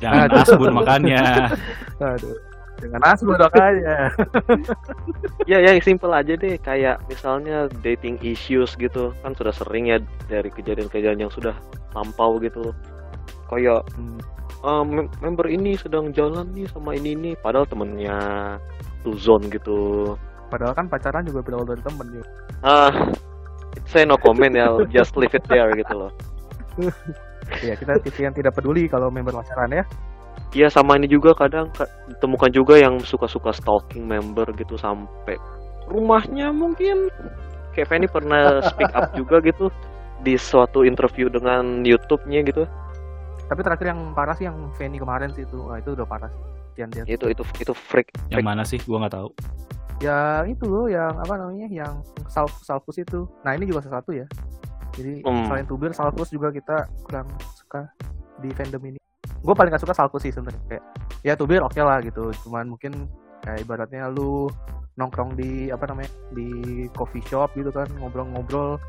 Jangan asbun makanya. Aduh. Dengan asli makanya. <laughs> ya yang simple aja deh kayak misalnya dating issues gitu kan sudah sering ya dari kejadian-kejadian yang sudah lampau gitu. Kayak Hmm. Mem- member ini sedang jalan nih sama ini nih padahal temennya Tuzon gitu. Padahal kan pacaran juga berawal dari temen ya. Ah, saya no comment ya, just leave it there gitu loh. <laughs> Iya, kita tipe yang tidak peduli kalau member pacaran ya. Iya sama ini juga kadang ka- ditemukan juga yang suka-suka stalking member gitu sampai rumahnya mungkin. Kayak Fanny pernah speak up juga gitu di suatu interview dengan YouTube-nya gitu. Tapi terakhir yang parah sih yang Fanny kemarin sih itu. Wah, itu udah parah sih. Tian, tian. Itu itu itu freak. Yang mana sih? Gua nggak tahu. Yang itu loh, yang apa namanya? Yang Salf Salfus itu. Nah, ini juga salah satu ya. Jadi Hmm. selain Tubir, Salfus juga kita kurang suka di fandom ini. Gue paling gak suka Salfus sih sebenarnya. Kayak ya Tubir oke lah gitu. Cuman mungkin kayak ibaratnya lu nongkrong di apa namanya? di coffee shop gitu kan, ngobrol-ngobrol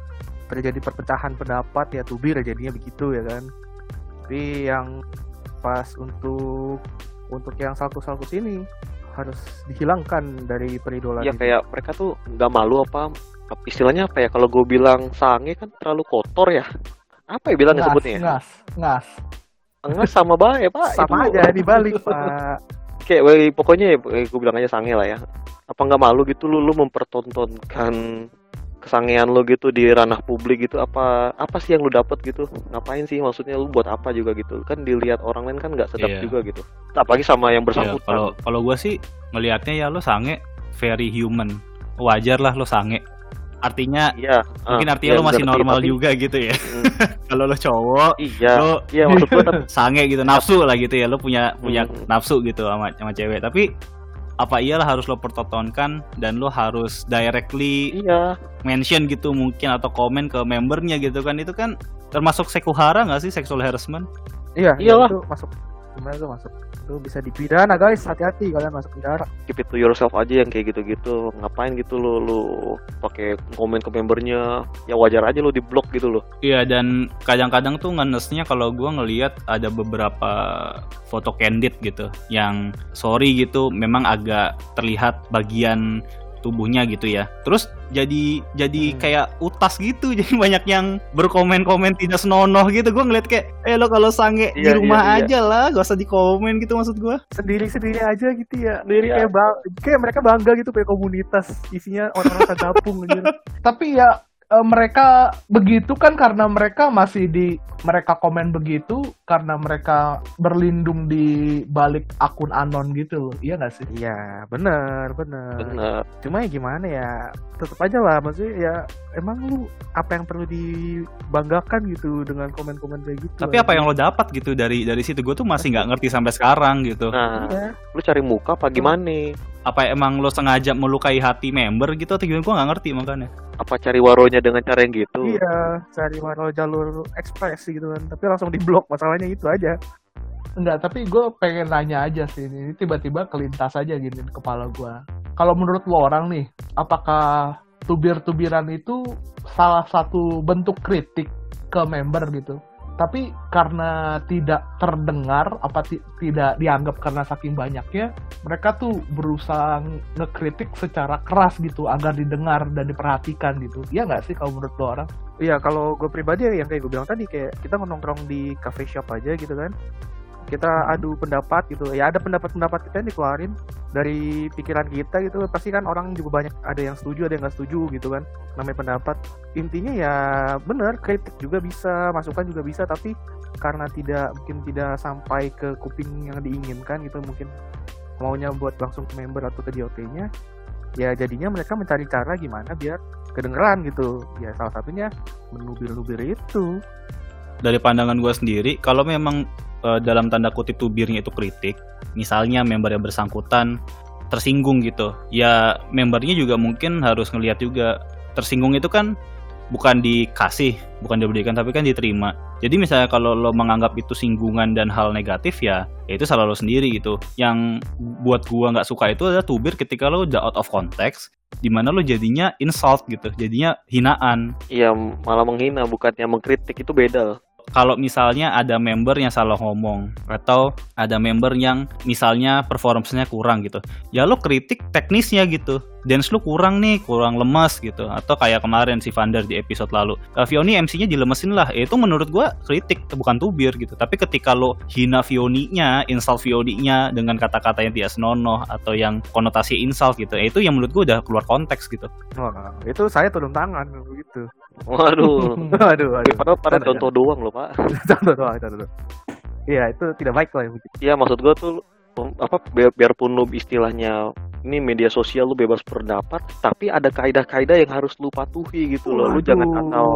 terjadi perpecahan pendapat ya Tubir jadinya begitu ya kan. Tapi yang pas untuk untuk yang Salfus-Salfus ini harus dihilangkan dari peridolan Ya ini. kayak mereka tuh nggak malu apa istilahnya apa ya kalau gue bilang sange kan terlalu kotor ya. Apa ya bilangnya ngas, sebutnya? ya? ngas, ngas. Enggak sama baik <laughs> pak. sama Itu- aja dibalik <laughs> pak kayak pokoknya ya gue bilang aja sange lah ya apa nggak malu gitu lu lu mempertontonkan kesangean lu gitu di ranah publik gitu apa apa sih yang lu dapet gitu ngapain sih maksudnya lu buat apa juga gitu kan dilihat orang lain kan nggak sedap Iya. juga gitu apalagi sama yang Ya, bersangkutan kalau kalau gue sih ngelihatnya ya lo sange very human. Wajar lah lo sange. Artinya iya mungkin ah, artinya iya, lo masih normal tapi- juga gitu ya. Mm, <laughs> kalau lo cowok iya lo iya maksud gue <laughs> sange gitu nafsu lah gitu ya lo punya punya Hmm. nafsu gitu sama sama cewek tapi apa iyalah harus lo pertontonkan dan lo harus directly iya. mention gitu mungkin atau komen ke membernya gitu kan. Itu kan termasuk sekuhara nggak sih sexual harassment? Iya Iyalah. itu masuk gimana tuh masuk? Itu bisa dipidana guys. Hati-hati kalian masuk penjara. Keep it to yourself aja yang kayak gitu-gitu. Ngapain gitu lu lu pakai komen ke membernya? Ya wajar aja lu di blok gitu loh. Iya dan kadang-kadang tuh ngenesnya kalau gua ngelihat ada beberapa foto candid gitu yang sorry gitu memang agak terlihat bagian tubuhnya gitu ya. Terus jadi jadi Hmm. kayak utas gitu <laughs> jadi banyak yang berkomen-komen tidak senonoh gitu. Gua ngeliat kayak eh lo kalau sange di Iya, rumah iya, iya. aja lah, gak usah dikomen gitu maksud gua. sendiri-sendiri aja gitu ya Sendiri kayak bang kayak mereka bangga gitu punya komunitas isinya orang-orang <laughs> sagapung anjir <laughs> Tapi ya eh, mereka begitu kan karena mereka masih di mereka komen begitu karena mereka berlindung di balik akun anon gitu loh. Iya nggak sih? iya bener bener bener cuma ya gimana ya tetap aja lah maksudnya ya emang lu apa yang perlu dibanggakan gitu dengan komen-komen kayak gitu Tapi apa yang lo dapat gitu dari dari situ gue tuh masih nggak ngerti sampai sekarang gitu. nah Iya. lu cari muka apa gimana Apa emang lo sengaja melukai hati member gitu atau gimana? Gue nggak ngerti makanya. apa cari waronya dengan cara yang gitu Iya, cari walau jalur ekspres gitu kan. Tapi langsung diblok, masalahnya itu aja. Enggak, tapi gue pengen nanya aja sih ini tiba-tiba kelintas aja gini di kepala gue. Kalau menurut lo orang nih, apakah tubir-tubiran itu salah satu bentuk kritik ke member gitu? Tapi karena tidak terdengar, apa ti- tidak dianggap karena saking banyaknya, mereka tuh berusaha ngekritik secara keras gitu agar didengar dan diperhatikan gitu. Iya nggak sih kalau menurut lo orang? Iya, kalau gue pribadi ya yang kayak gue bilang tadi kayak kita nongkrong di cafe shop aja gitu kan. Kita adu pendapat gitu. Ya ada pendapat-pendapat kita yang dikeluarin dari pikiran kita gitu. Pasti kan orang juga banyak ada yang setuju, ada yang nggak setuju gitu kan. Namanya pendapat. Intinya ya bener kritik juga bisa, masukan juga bisa tapi karena tidak mungkin tidak sampai ke kuping yang diinginkan gitu mungkin maunya buat langsung ke member atau ke DOT-nya ya jadinya mereka mencari cara gimana biar kedengeran gitu ya salah satunya menubir-nubir itu dari pandangan gue sendiri kalau memang eh, dalam tanda kutip tubirnya itu kritik misalnya member yang bersangkutan tersinggung gitu ya membernya juga mungkin harus ngelihat juga tersinggung itu kan bukan dikasih, bukan diberikan tapi kan diterima. Jadi misalnya kalau lo menganggap itu singgungan dan hal negatif ya, ya itu salah lo sendiri gitu. Yang buat gua nggak suka itu adalah tubir ketika lo udah out of context, di mana lo jadinya insult gitu, jadinya hinaan. Iya malah menghina bukannya mengkritik itu beda. Kalau misalnya ada member yang salah ngomong atau ada member yang misalnya performance-nya kurang gitu, ya lo kritik teknisnya gitu. Dance lu kurang nih, kurang lemas gitu. Atau kayak kemarin si Vander di episode lalu. Uh, Vioni MC-nya dilemesin lah. Ya, itu menurut gua kritik, bukan tubir gitu. Tapi ketika lo hina Vioni-nya, insult Vioni-nya dengan kata-kata yang tidak senonoh atau yang konotasi insult gitu, ya itu yang menurut gua udah keluar konteks gitu. Wah, itu saya turun tangan begitu. Waduh. <laughs> Waduh, waduh. Padahal pada Ada, contoh doang loh pak. <laughs> contoh doang, contoh doang. Iya, itu tidak baik lah begitu. Iya maksud gua tuh apa biar, biarpun lu istilahnya ini media sosial lu bebas berpendapat tapi ada kaidah-kaidah yang harus lu patuhi gitu loh lu jangan asal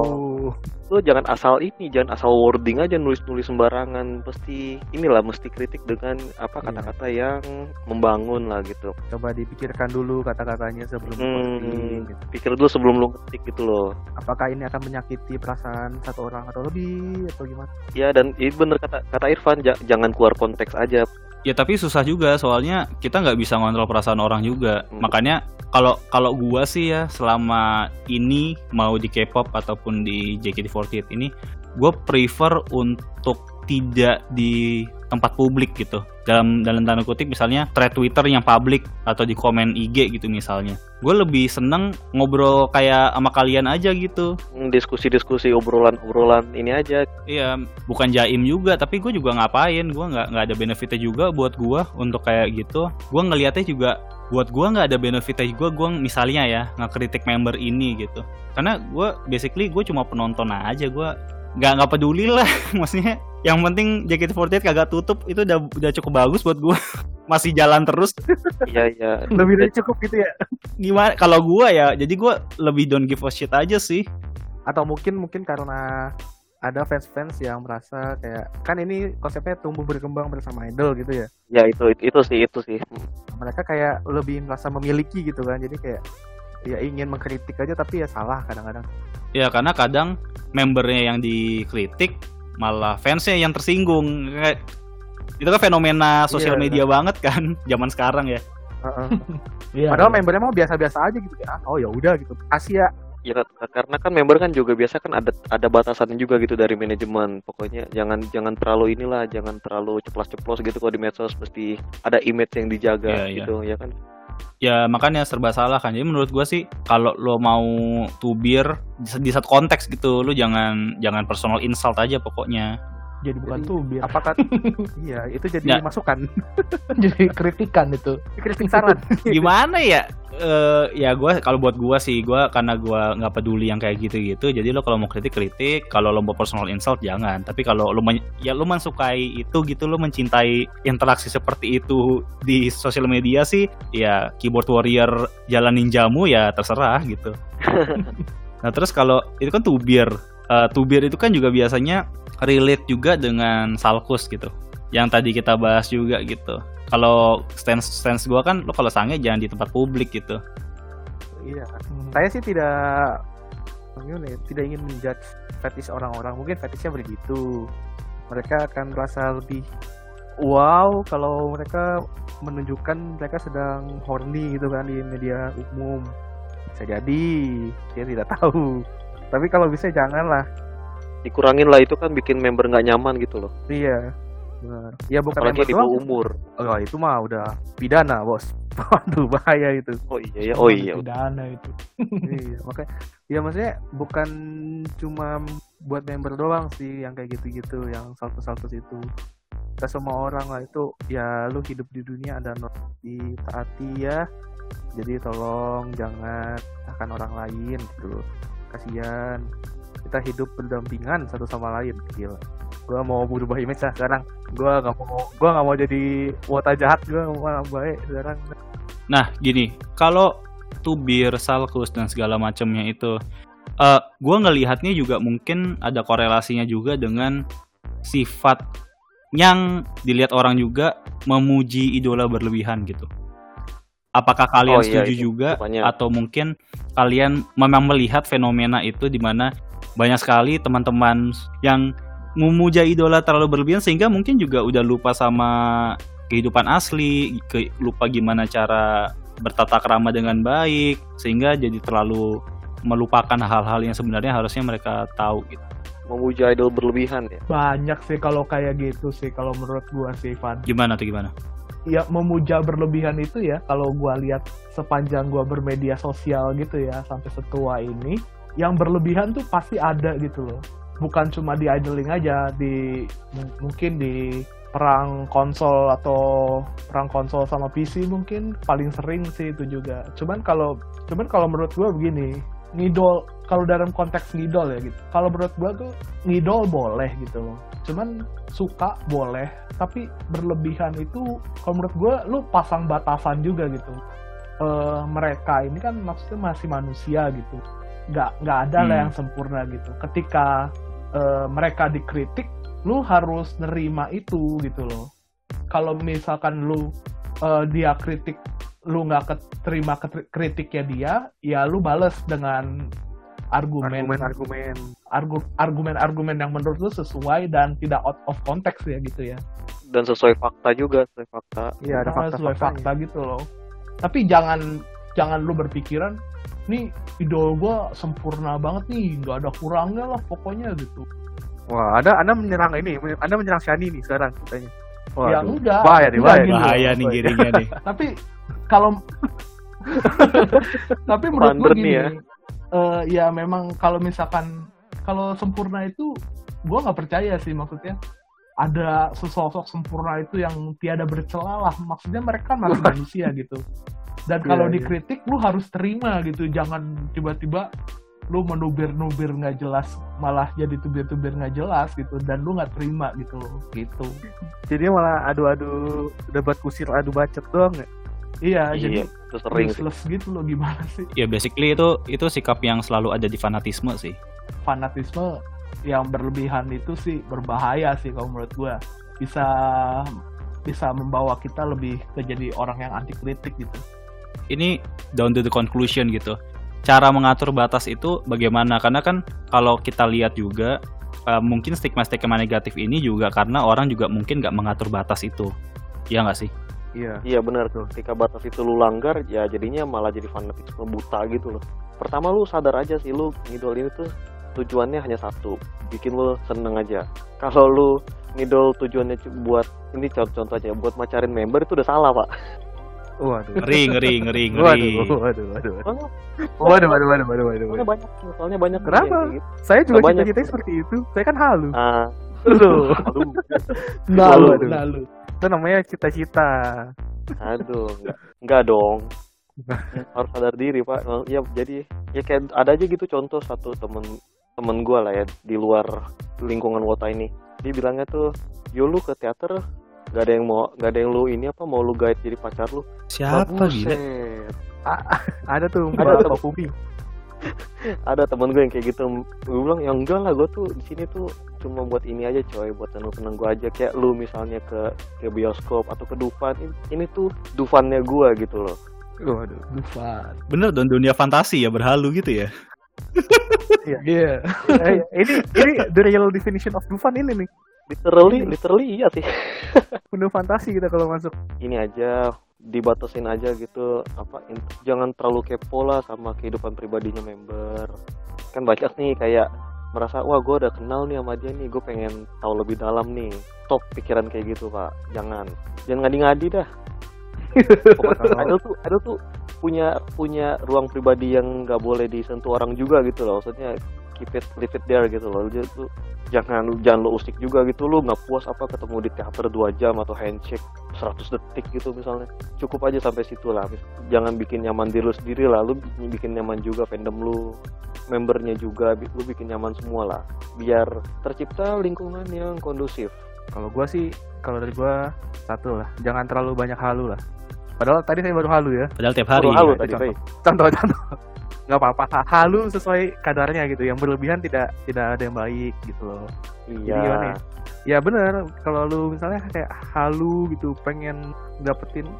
lu jangan asal ini jangan asal wording aja nulis-nulis sembarangan pasti inilah mesti kritik dengan apa Iya. kata-kata yang membangun lah gitu Coba dipikirkan dulu kata-katanya sebelum posting. hmm, gitu. pikir dulu sebelum lu ketik gitu loh Apakah ini akan menyakiti perasaan satu orang atau lebih atau gimana? ya dan ini bener kata kata Irfan ja- jangan keluar konteks aja Ya tapi susah juga soalnya kita nggak bisa ngontrol perasaan orang juga. Hmm. Makanya kalau kalau gua sih ya selama ini mau di K-pop ataupun di JKT48 ini, gue prefer untuk tidak di tempat publik gitu. Dalam dalam tanda kutip misalnya thread Twitter yang publik atau di komen IG gitu misalnya. Gue lebih seneng ngobrol kayak sama kalian aja gitu. Hmm, diskusi-diskusi obrolan-obrolan ini aja Iya, bukan jaim juga, tapi gue juga ngapain, gue nggak nggak ada benefitnya juga buat gue untuk kayak gitu. Gue ngelihatnya juga buat gue nggak ada benefitnya juga. Gue misalnya ya ngekritik member ini gitu, karena gue basically gue cuma penonton aja. Gue nggak nggak peduli lah, <laughs> maksudnya. Yang penting JKT48 kagak tutup itu udah udah cukup bagus buat gue. <laughs> Masih jalan terus. iya iya Lebih dari cukup gitu ya? Gimana? Kalau gue ya, jadi gue lebih don't give a shit aja sih. Atau mungkin mungkin karena ada fans-fans yang merasa kayak kan ini konsepnya tumbuh berkembang bersama idol gitu ya. ya itu itu, itu sih itu sih Mereka kayak lebih merasa memiliki gitu kan. Jadi kayak ya ingin mengkritik aja tapi ya salah kadang-kadang. Ya karena kadang membernya yang dikritik malah fansnya yang tersinggung. Kayak itu kan fenomena sosial Iya, media banget kan <laughs> zaman sekarang ya. Heeh. <laughs> Iya. Padahal membernya mau biasa-biasa aja gitu ah, oh ya udah gitu. Kasih ya. Ya ka- karena kan member kan juga biasa kan ada ada batasannya juga gitu dari manajemen. Pokoknya jangan jangan terlalu inilah, jangan terlalu ceplos-ceplos gitu kalau di medsos mesti ada image yang dijaga Iya, iya. gitu ya kan. Ya makanya serba salah kan. Jadi menurut gua sih kalau lo mau tubir di satu konteks gitu, lo jangan jangan personal insult aja pokoknya. Jadi bukan Jadi, tubir. Apakah <laughs> iya itu jadi Ya. masukan. <laughs> jadi kritikan itu. Kritik saran. <laughs> Gimana ya? Eh ya gua kalau buat gua sih gua karena gua nggak peduli yang kayak gitu-gitu. Jadi lo kalau mau kritik kritik, kalau lo mau personal insult jangan. Tapi kalau lo men- ya lo mensukai itu gitu lo mencintai interaksi seperti itu di sosial media sih ya keyboard warrior jalan ninjamu ya terserah gitu. nah terus kalau itu kan tubir. Eh, tubir itu kan juga biasanya relate juga dengan salkus gitu. Yang tadi kita bahas juga gitu. Kalau stance stance gua kan lo kalau sange jangan di tempat publik gitu. Iya. Hmm. Saya sih tidak ya, tidak ingin menjudge fetish orang-orang. Mungkin fetishnya begitu. Mereka akan merasa lebih wow kalau mereka menunjukkan mereka sedang horny gitu kan di media umum. Bisa jadi, dia tidak tahu. Tapi kalau bisa janganlah. Dikurangin lah itu kan bikin member nggak nyaman gitu loh. Iya. Benar. Ya bukan Apalagi member di bawah umur. Oh, itu mah udah pidana, Bos. <laughs> Waduh, bahaya itu. Oh iya ya, oh iya. Pidana itu. <laughs> iya makanya ya maksudnya bukan cuma buat member doang sih yang kayak gitu-gitu yang salto-salto itu kita semua orang lah itu ya lu hidup di dunia ada di taati ya jadi tolong jangan akan orang lain gitu kasihan kita hidup berdampingan satu sama lain. Gila. Gua mau berubah image lah sekarang. Gua nggak mau gua nggak mau jadi wota jahat. Gua mau baik sekarang. Nah, gini, kalau tubir, salkus dan segala macamnya itu eh gua ngelihatnya juga mungkin ada korelasinya juga dengan sifat yang dilihat orang juga memuji idola berlebihan gitu. Apakah kalian Oh, iya, setuju itu juga? rupanya. atau mungkin kalian memang melihat fenomena itu di mana banyak sekali teman-teman yang memuja idola terlalu berlebihan sehingga mungkin juga udah lupa sama kehidupan asli, ke, lupa gimana cara bertata krama dengan baik sehingga jadi terlalu melupakan hal-hal yang sebenarnya harusnya mereka tahu gitu. Memuja idol berlebihan ya. Banyak sih kalau kayak gitu sih kalau menurut gua sih Van. Gimana tuh gimana? ya memuja berlebihan itu ya kalau gua lihat sepanjang gua bermedia sosial gitu ya sampai setua ini yang berlebihan tuh pasti ada gitu loh. Bukan cuma di idling aja di mungkin di perang konsol atau perang konsol sama PC mungkin paling sering sih itu juga. Cuman kalau cuman kalau menurut gua begini ngidol kalau dalam konteks ngidol ya gitu. Kalau menurut gua tuh ngidol boleh gitu loh. Cuman suka boleh tapi berlebihan itu kalau menurut gue lu pasang batasan juga gitu. Eh, mereka ini kan maksudnya masih manusia gitu nggak nggak ada lah Hmm. yang sempurna gitu ketika eh, mereka dikritik lu harus nerima itu gitu loh kalau misalkan lu eh, dia kritik lu nggak keterima ketri- kritiknya dia ya lu bales dengan argumen Argumen-argumen. argu- argumen-argumen yang menurut lu sesuai dan tidak out of context ya gitu ya Dan sesuai fakta juga, sesuai fakta. Iya, ada Nah, sesuai fakta-fakta. fakta gitu loh tapi jangan jangan lu berpikiran nih idol gua sempurna banget nih nggak ada kurangnya lah pokoknya gitu Wah, Anda Anda menyerang ini, Anda menyerang Shani nih sekarang katanya. Wah, ya enggak bahaya nih, enggak bahaya. gitu. Bahaya nih giringnya nih. <laughs> tapi kalau <laughs> tapi menurut gue gini ya. eh, ya memang kalau misalkan kalau sempurna itu gue nggak percaya sih maksudnya ada sesosok sempurna itu yang tiada bercela lah maksudnya mereka kan masih <laughs> manusia gitu dan kalau iya. dikritik lu harus terima gitu jangan tiba-tiba lu menubir-nubir nggak jelas malah jadi tubir-tubir nggak jelas gitu dan lu nggak terima gitu gitu Jadinya malah adu-adu debat kusir adu bacot doang ya. iya, Iya, jadi itu sering sih. useless gitu loh gimana sih Ya basically itu itu sikap yang selalu ada di fanatisme sih. fanatisme yang berlebihan itu sih berbahaya sih kalau menurut gua bisa bisa membawa kita lebih ke jadi orang yang anti kritik gitu Ini down to the conclusion gitu. Cara mengatur batas itu bagaimana? Karena kan kalau kita lihat juga eh, mungkin stigma-stigma negatif ini juga karena orang juga mungkin nggak mengatur batas itu. Iya nggak sih? Iya. Iya benar tuh. Ketika batas itu lu langgar, ya jadinya malah jadi fanatisme buta gitu loh. Pertama lu sadar aja sih lu ngidol ini tuh tujuannya hanya satu, bikin lu seneng aja. Kalau lu ngidol tujuannya buat ini contoh-contoh aja, buat macarin member itu udah salah pak. Waduh. Ngeri, ngeri, ngeri, <laughs> ngeri. Waduh, waduh, waduh, waduh. Soalnya, Waduh, waduh, waduh, waduh, waduh, soalnya waduh. banyak, soalnya banyak Kenapa? gitu. Saya juga Banyak. cita-citanya seperti itu. Saya kan halu. Ah, Aduh. aduh, lalu <laughs> Waduh. lalu Itu namanya cita-cita. aduh, enggak, dong. <laughs> Harus sadar diri pak. Oh, Ya jadi ya kayak ada aja gitu contoh satu temen temen gue lah ya di luar lingkungan wota ini. Dia bilangnya tuh, yo lu ke teater gak ada yang mau gak ada yang lu ini apa mau lu guide jadi pacar lu Siapa gila? buset. Ada tuh Ada tuh. Papumi. <laughs> ada temen gue yang kayak gitu gue bilang ya enggak lah gue tuh di sini tuh cuma buat ini aja coy buat seneng seneng gue aja kayak lu misalnya ke ke bioskop atau ke Dufan ini, ini tuh Dufannya gue gitu loh Waduh. Dufan Bener dong dunia fantasi ya berhalu gitu ya. iya <laughs> Eh, ini ini the real definition of Dufan ini nih. Literally literally iya sih. <laughs> Penuh fantasi kita kalau masuk. ini aja dibatasin aja gitu apa jangan terlalu kepo lah sama kehidupan pribadinya member. Kan banyak nih kayak merasa wah gue udah kenal nih sama dia nih gue pengen tahu lebih dalam nih. Stop pikiran kayak gitu pak. Jangan. Jangan ngadi-ngadi dah. Pokoknya <laughs> ada tuh ada tuh punya punya ruang pribadi yang nggak boleh disentuh orang juga gitu loh. Maksudnya keep it leave it there gitu loh. Dia tuh jangan jangan lo usik juga gitu. Lo nggak puas apa ketemu di teater dua jam atau handshake 100 detik gitu misalnya. Cukup aja sampai situ lah. Jangan bikin nyaman diri lu sendiri lah. Lu bikin nyaman juga fandom lu membernya juga. Lu bikin nyaman semua lah. Biar tercipta lingkungan yang kondusif. Kalau gua sih kalau dari gua satu lah, jangan terlalu banyak halu lah. Padahal tadi saya baru halu ya. Padahal tiap hari. Perlu halu itu tadi contoh. Bay. Contoh-contoh. <laughs> nggak apa-apa Ha- halu sesuai kadarnya gitu yang berlebihan tidak tidak ada yang baik gitu loh iya gimana ya? ya bener kalau lu misalnya kayak halu gitu pengen dapetin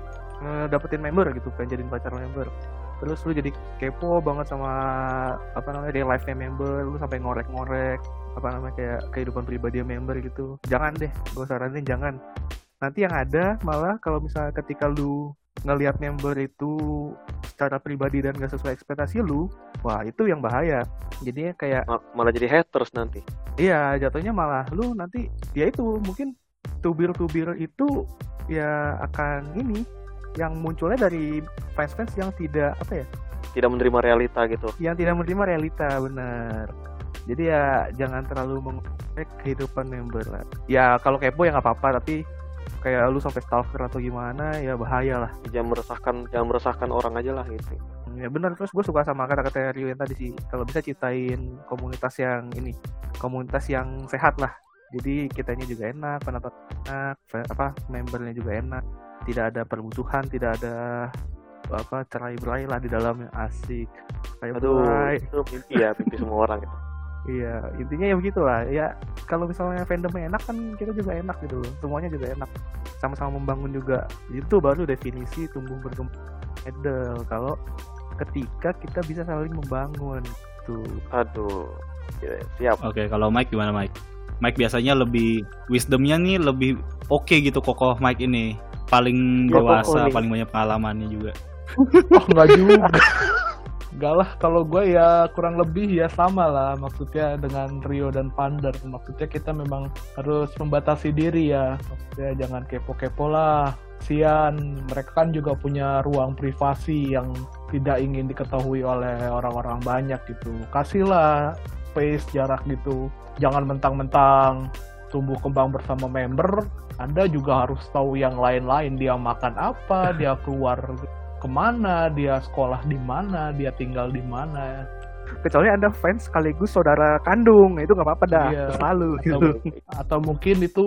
eh, dapetin member gitu pengen jadiin pacar member terus lu jadi kepo banget sama apa namanya dia live member lu sampai ngorek-ngorek apa namanya kayak kehidupan pribadi member gitu jangan deh gue saranin jangan nanti yang ada malah kalau misalnya ketika lu ngelihat member itu secara pribadi dan gak sesuai ekspektasi lu wah itu yang bahaya jadinya kayak Ma- malah jadi haters nanti Iya, jatuhnya malah lu nanti ya itu mungkin tubir-tubir itu ya akan ini yang munculnya dari fans-fans yang tidak apa ya, tidak menerima realita gitu yang tidak menerima realita benar. Jadi ya jangan terlalu mengorek kehidupan member lah. Ya kalau kepo ya nggak apa-apa, tapi kayak lu sampai stalker atau gimana ya bahaya lah. jangan meresahkan jangan meresahkan orang aja lah gitu Ya benar terus gue suka sama kata-kata Rio yang tadi sih. Kalau bisa ciptain komunitas yang ini, komunitas yang sehat lah. Jadi kitanya juga enak, penonton enak, apa membernya juga enak. Tidak ada permusuhan, tidak ada apa cerai berai lah di dalamnya asik. Kayak aduh berai. itu mimpi ya mimpi semua orang gitu Iya, intinya ya begitulah. Ya kalau misalnya fandomnya enak kan kita juga enak gitu loh. Semuanya juga enak. Sama-sama membangun juga. Itu baru definisi tumbuh berkembang idol. Kalau ketika kita bisa saling membangun tuh. aduh Ya, siap Oke, kalau Mike gimana Mike? Mike biasanya lebih wisdomnya nih lebih oke gitu kokoh Mike ini. Paling Kokoh dewasa, paling banyak pengalamannya juga. <laughs> Oh nggak juga. Enggak lah, kalau gue ya kurang lebih ya sama lah maksudnya dengan Rio dan Pander. Maksudnya kita memang harus membatasi diri ya. Maksudnya jangan kepo-kepo lah. Sian, mereka kan juga punya ruang privasi yang tidak ingin diketahui oleh orang-orang banyak gitu. Kasihlah space jarak gitu. Jangan mentang-mentang tumbuh kembang bersama member. Anda juga harus tahu yang lain-lain. Dia makan apa, dia keluar ke mana, dia sekolah di mana, dia tinggal di mana. Kecuali anda fans sekaligus saudara kandung, itu nggak apa-apa dah. Iya. Selalu Atau, gitu. <laughs> atau mungkin itu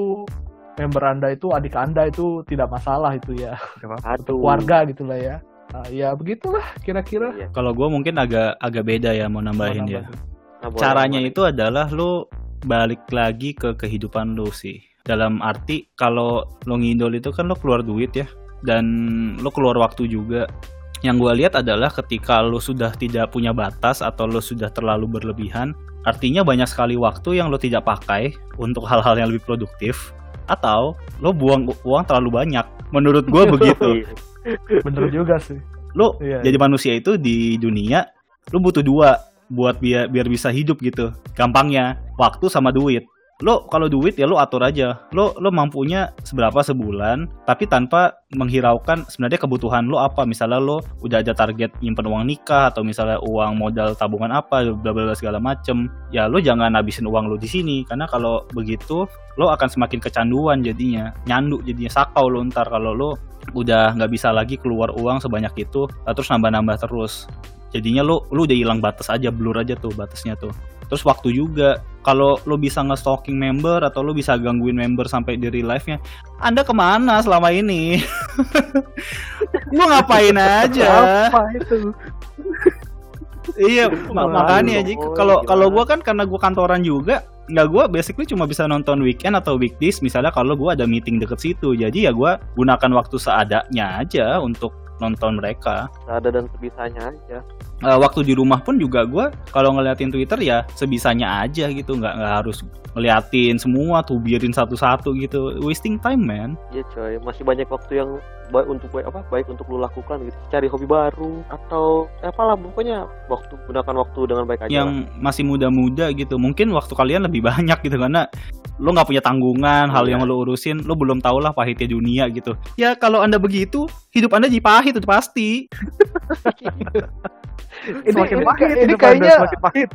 member anda itu adik anda itu tidak masalah itu ya, aduh keluarga gitulah ya. Nah, ya begitulah kira-kira. Iya. Kalau gue mungkin agak agak beda ya mau nambahin Mau ya. Nah, Caranya boleh. itu adalah lu balik lagi ke kehidupan lu sih. Dalam arti kalau lo ngidol itu kan lo keluar duit ya dan lo keluar waktu juga. Yang gue lihat adalah ketika lo sudah tidak punya batas atau lo sudah terlalu berlebihan, artinya banyak sekali waktu yang lo tidak pakai untuk hal-hal yang lebih produktif atau lo buang uang terlalu banyak. Menurut gue <laughs> begitu. Iya. Bener juga sih. lo Iya, jadi manusia itu di dunia lo butuh dua buat biar biar bisa hidup gitu gampangnya waktu sama duit lo kalau duit ya lo atur aja. Lo lo mampunya seberapa sebulan tapi tanpa menghiraukan sebenarnya kebutuhan lo apa. Misalnya lo udah ada target nyimpen uang nikah atau misalnya uang modal tabungan apa bla bla segala macem ya lo jangan habisin uang lo di sini. Karena kalau begitu lo akan semakin kecanduan jadinya nyandu jadinya sakau lo ntar kalau lo udah nggak bisa lagi keluar uang sebanyak itu terus nambah-nambah terus. Jadinya lo lo udah hilang batas aja blur aja tuh batasnya tuh terus waktu juga kalau lo bisa nge-stalking member atau lo bisa gangguin member sampai di real life-nya anda ke mana selama ini? <laughs> Lo ngapain aja? Apa itu? iya ma- Wah, makanya jadi boy, kalau kalau gimana? gue kan karena gue kantoran juga nggak gue basically cuma bisa nonton weekend atau weekdays. Misalnya kalau gue ada meeting deket situ. Jadi ya gue gunakan waktu seadanya aja untuk nonton mereka. Ada dan sebisanya aja Eh, waktu di rumah pun juga gue kalau ngeliatin Twitter ya sebisanya aja gitu nggak nggak harus ngeliatin semua tuh biarin satu-satu gitu wasting time man Iya coy, masih banyak waktu yang baik untuk baik apa baik untuk lu lakukan gitu. Cari hobi baru atau eh, apalah pokoknya waktu gunakan waktu dengan baik aja. lah. yang masih muda-muda gitu mungkin waktu kalian lebih banyak gitu karena lo nggak punya tanggungan hal Iya. yang lo urusin lo belum tau lah pahitnya dunia gitu ya kalau anda begitu hidup anda jadi pahit itu pasti <laughs> Ini, Semakin ini, pahit, ini kayaknya Anda semakin pahit.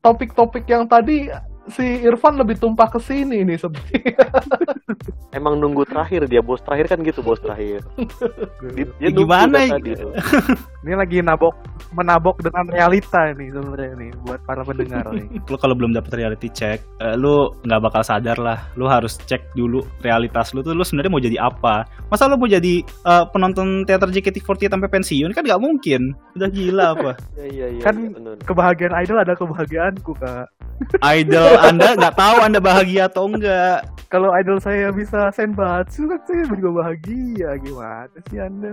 topik-topik yang tadi si Irfan lebih tumpah ke sini nih sepertinya. <laughs> Emang nunggu terakhir dia bos terakhir kan gitu bos terakhir. <laughs> Dia, dia Ya gimana ya? tadi tuh. <laughs> Ini lagi nabok menabok dengan realita nih sebenarnya nih buat para pendengar nih. lo <laughs> kalau belum dapet reality check eh, lo nggak bakal sadar lah lo harus cek dulu realitas lo tuh lo sebenarnya mau jadi apa masa lo mau jadi eh, penonton teater JKT48 sampai pensiun kan nggak mungkin udah gila apa <laughs> Iya iya iya. Kan bener. Kebahagiaan idol ada kebahagiaanku kak. <laughs> idol anda nggak tahu anda bahagia atau enggak Kalau idol saya bisa senbatsu kan saya juga bahagia gimana sih anda?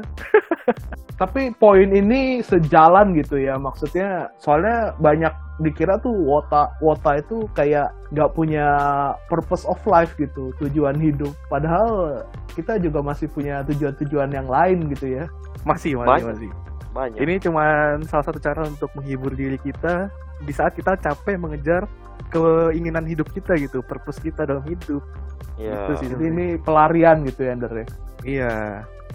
Tapi poin ini sejalan gitu ya maksudnya soalnya banyak dikira tuh wota wota itu kayak nggak punya purpose of life gitu tujuan hidup padahal kita juga masih punya tujuan-tujuan yang lain gitu ya Masih masih Banyak. masih. banyak Ini cuma salah satu cara untuk menghibur diri kita di saat kita capek mengejar keinginan hidup kita gitu, purpose kita dalam hidup. ya Itu sih. jadi ini pelarian gitu ya Ender ya Iya,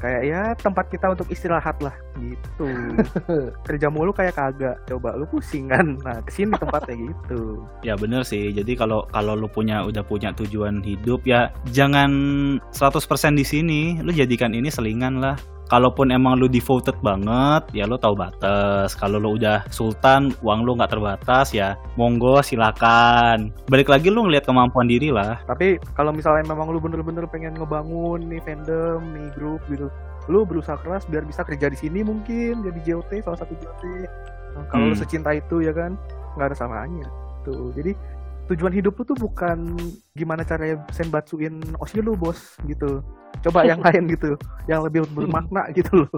kayak ya tempat kita untuk istirahat lah gitu. <laughs> Kerja mulu kayak kagak. Coba lu pusing kan. Nah, ke sini tempatnya gitu. <laughs> Ya bener sih. Jadi kalau kalau lu punya udah punya tujuan hidup ya jangan 100% di sini. Lu jadikan ini selingan lah. Kalaupun emang lu devoted banget, ya lu tahu batas. Kalau lu udah sultan, uang lu nggak terbatas ya, monggo silakan. Balik lagi lu ngelihat kemampuan diri lah. Tapi kalau misalnya memang lu bener-bener pengen ngebangun nih fandom, nih grup gitu, lu berusaha keras biar bisa kerja di sini mungkin jadi JOT salah satu JOT. Nah, kalau lu Hmm. secinta itu ya kan, nggak ada salahnya. Tuh, jadi tujuan hidup lu tuh bukan gimana caranya senbatsuin osi lu bos gitu. Coba yang <laughs> lain gitu, yang lebih bermakna gitu loh.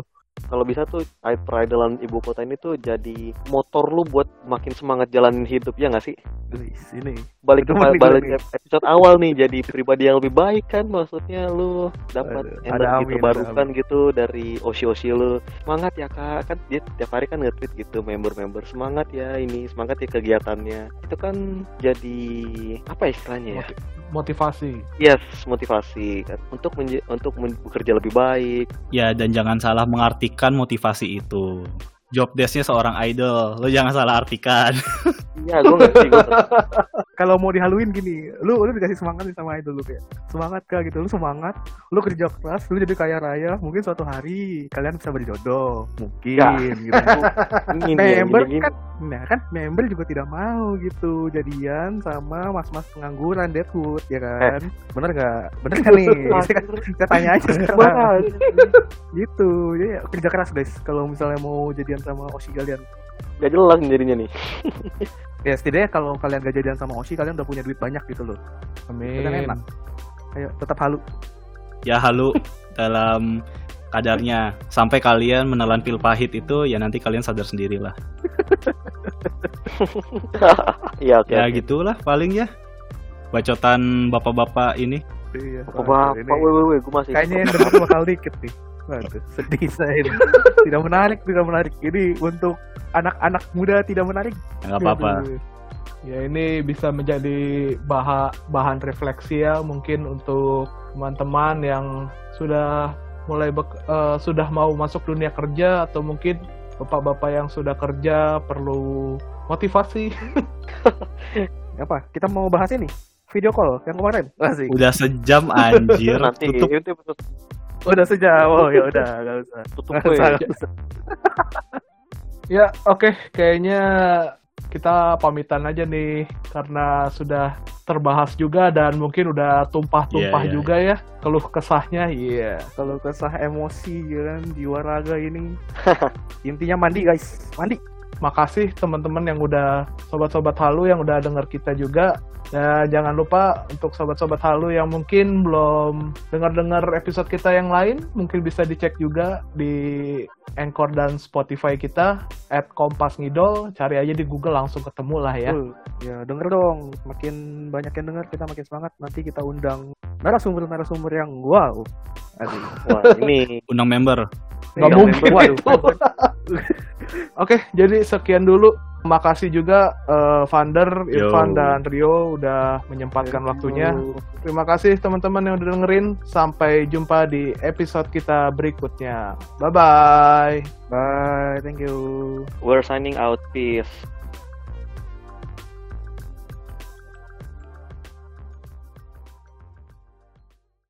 Kalau bisa tuh peridolan ibu kota ini tuh jadi motor lu buat makin semangat jalanin hidup ya nggak sih? Ini balik mending balik nih. episode awal nih jadi pribadi yang lebih baik kan maksudnya lu dapat energi terbarukan ada gitu dari osi-osi lu. Semangat ya kak. Kan dia tiap hari kan nge-tweet gitu member-member. Semangat ya ini semangat ya kegiatannya. Itu kan jadi apa istilahnya ya? Motivasi. Yes motivasi. Kan untuk menje- untuk men- bekerja lebih baik. Ya dan jangan salah mengartikan motivasi itu. Job desk-nya seorang idol, lu jangan salah artikan. <laughs> Iya, gue ngerti <laughs> kalau mau dihaluin gini, lu lu dikasih semangat nih sama idol lu kayak semangat kak gitu, lu semangat, lu kerja keras, lu jadi kaya raya, mungkin suatu hari kalian bisa berjodoh, mungkin Ya. gitu. <laughs> Ini member gini, kan, nah kan member juga tidak mau gitu jadian sama mas-mas pengangguran Deadwood ya kan, bener nggak? Bener kan nih? saya, saya tanya aja sekarang. gitu, jadi ya, kerja keras guys. Kalau misalnya mau jadian sama Oshi kalian, gak jelas jadinya nih <laughs> ya setidaknya kalau kalian gak jadian sama Oshi, kalian udah punya duit banyak gitu loh. Itu kan amin enak. Ayo tetap halu. ya halu dalam kadarnya sampai kalian menelan pil pahit itu ya nanti kalian sadar sendiri lah Iya <laughs> oke ya oke. gitulah paling ya bacotan bapak-bapak ini Iya. Bapak, Ini bapak, weh, weh, weh, gue masih Kayaknya yang denger bakal dikit nih. Waduh, sedih saya ini. <laughs> Tidak menarik, tidak menarik. Ini untuk anak-anak muda tidak menarik. Ya, nggak apa-apa. Ya ini bisa menjadi bahan bahan refleksi ya mungkin untuk teman-teman yang sudah mulai bek- eh, sudah mau masuk dunia kerja atau mungkin bapak-bapak yang sudah kerja perlu motivasi. <laughs> Apa? Kita mau bahas ini. Video call yang kemarin. Asik. udah sejam anjir nanti tutup itu tutup, Udah sejam. Oh, ya udah, <laughs> enggak usah. tutup Nggak gue usah, nggak usah. Ya oke kayaknya kita pamitan aja nih karena sudah terbahas juga dan mungkin udah tumpah-tumpah Iya, iya, juga ya keluh kesahnya. Iya. Kalau kesah emosi ya kan jiwa raga ini. <laughs> Intinya mandi guys. Mandi. Makasih teman-teman yang udah sobat-sobat halu yang udah denger kita juga dan jangan lupa untuk sobat-sobat halu yang mungkin belum dengar-dengar episode kita yang lain mungkin bisa dicek juga di Anchor dan Spotify kita at Kompas Ngidol cari aja di Google langsung ketemu lah ya Betul. Ya denger dong. Makin banyak yang denger kita makin semangat. Nanti kita undang narasumber-narasumber yang wow. Wah ini undang member Nggak mungkin waduh. <laughs> Oke, jadi sekian dulu. Makasih juga eh, Vander, Yo. Irfan, dan Rio udah menyempatkan waktunya. Terima kasih teman-teman yang udah dengerin. Sampai jumpa di episode kita berikutnya. Bye-bye. Bye. Thank you. we're signing out peace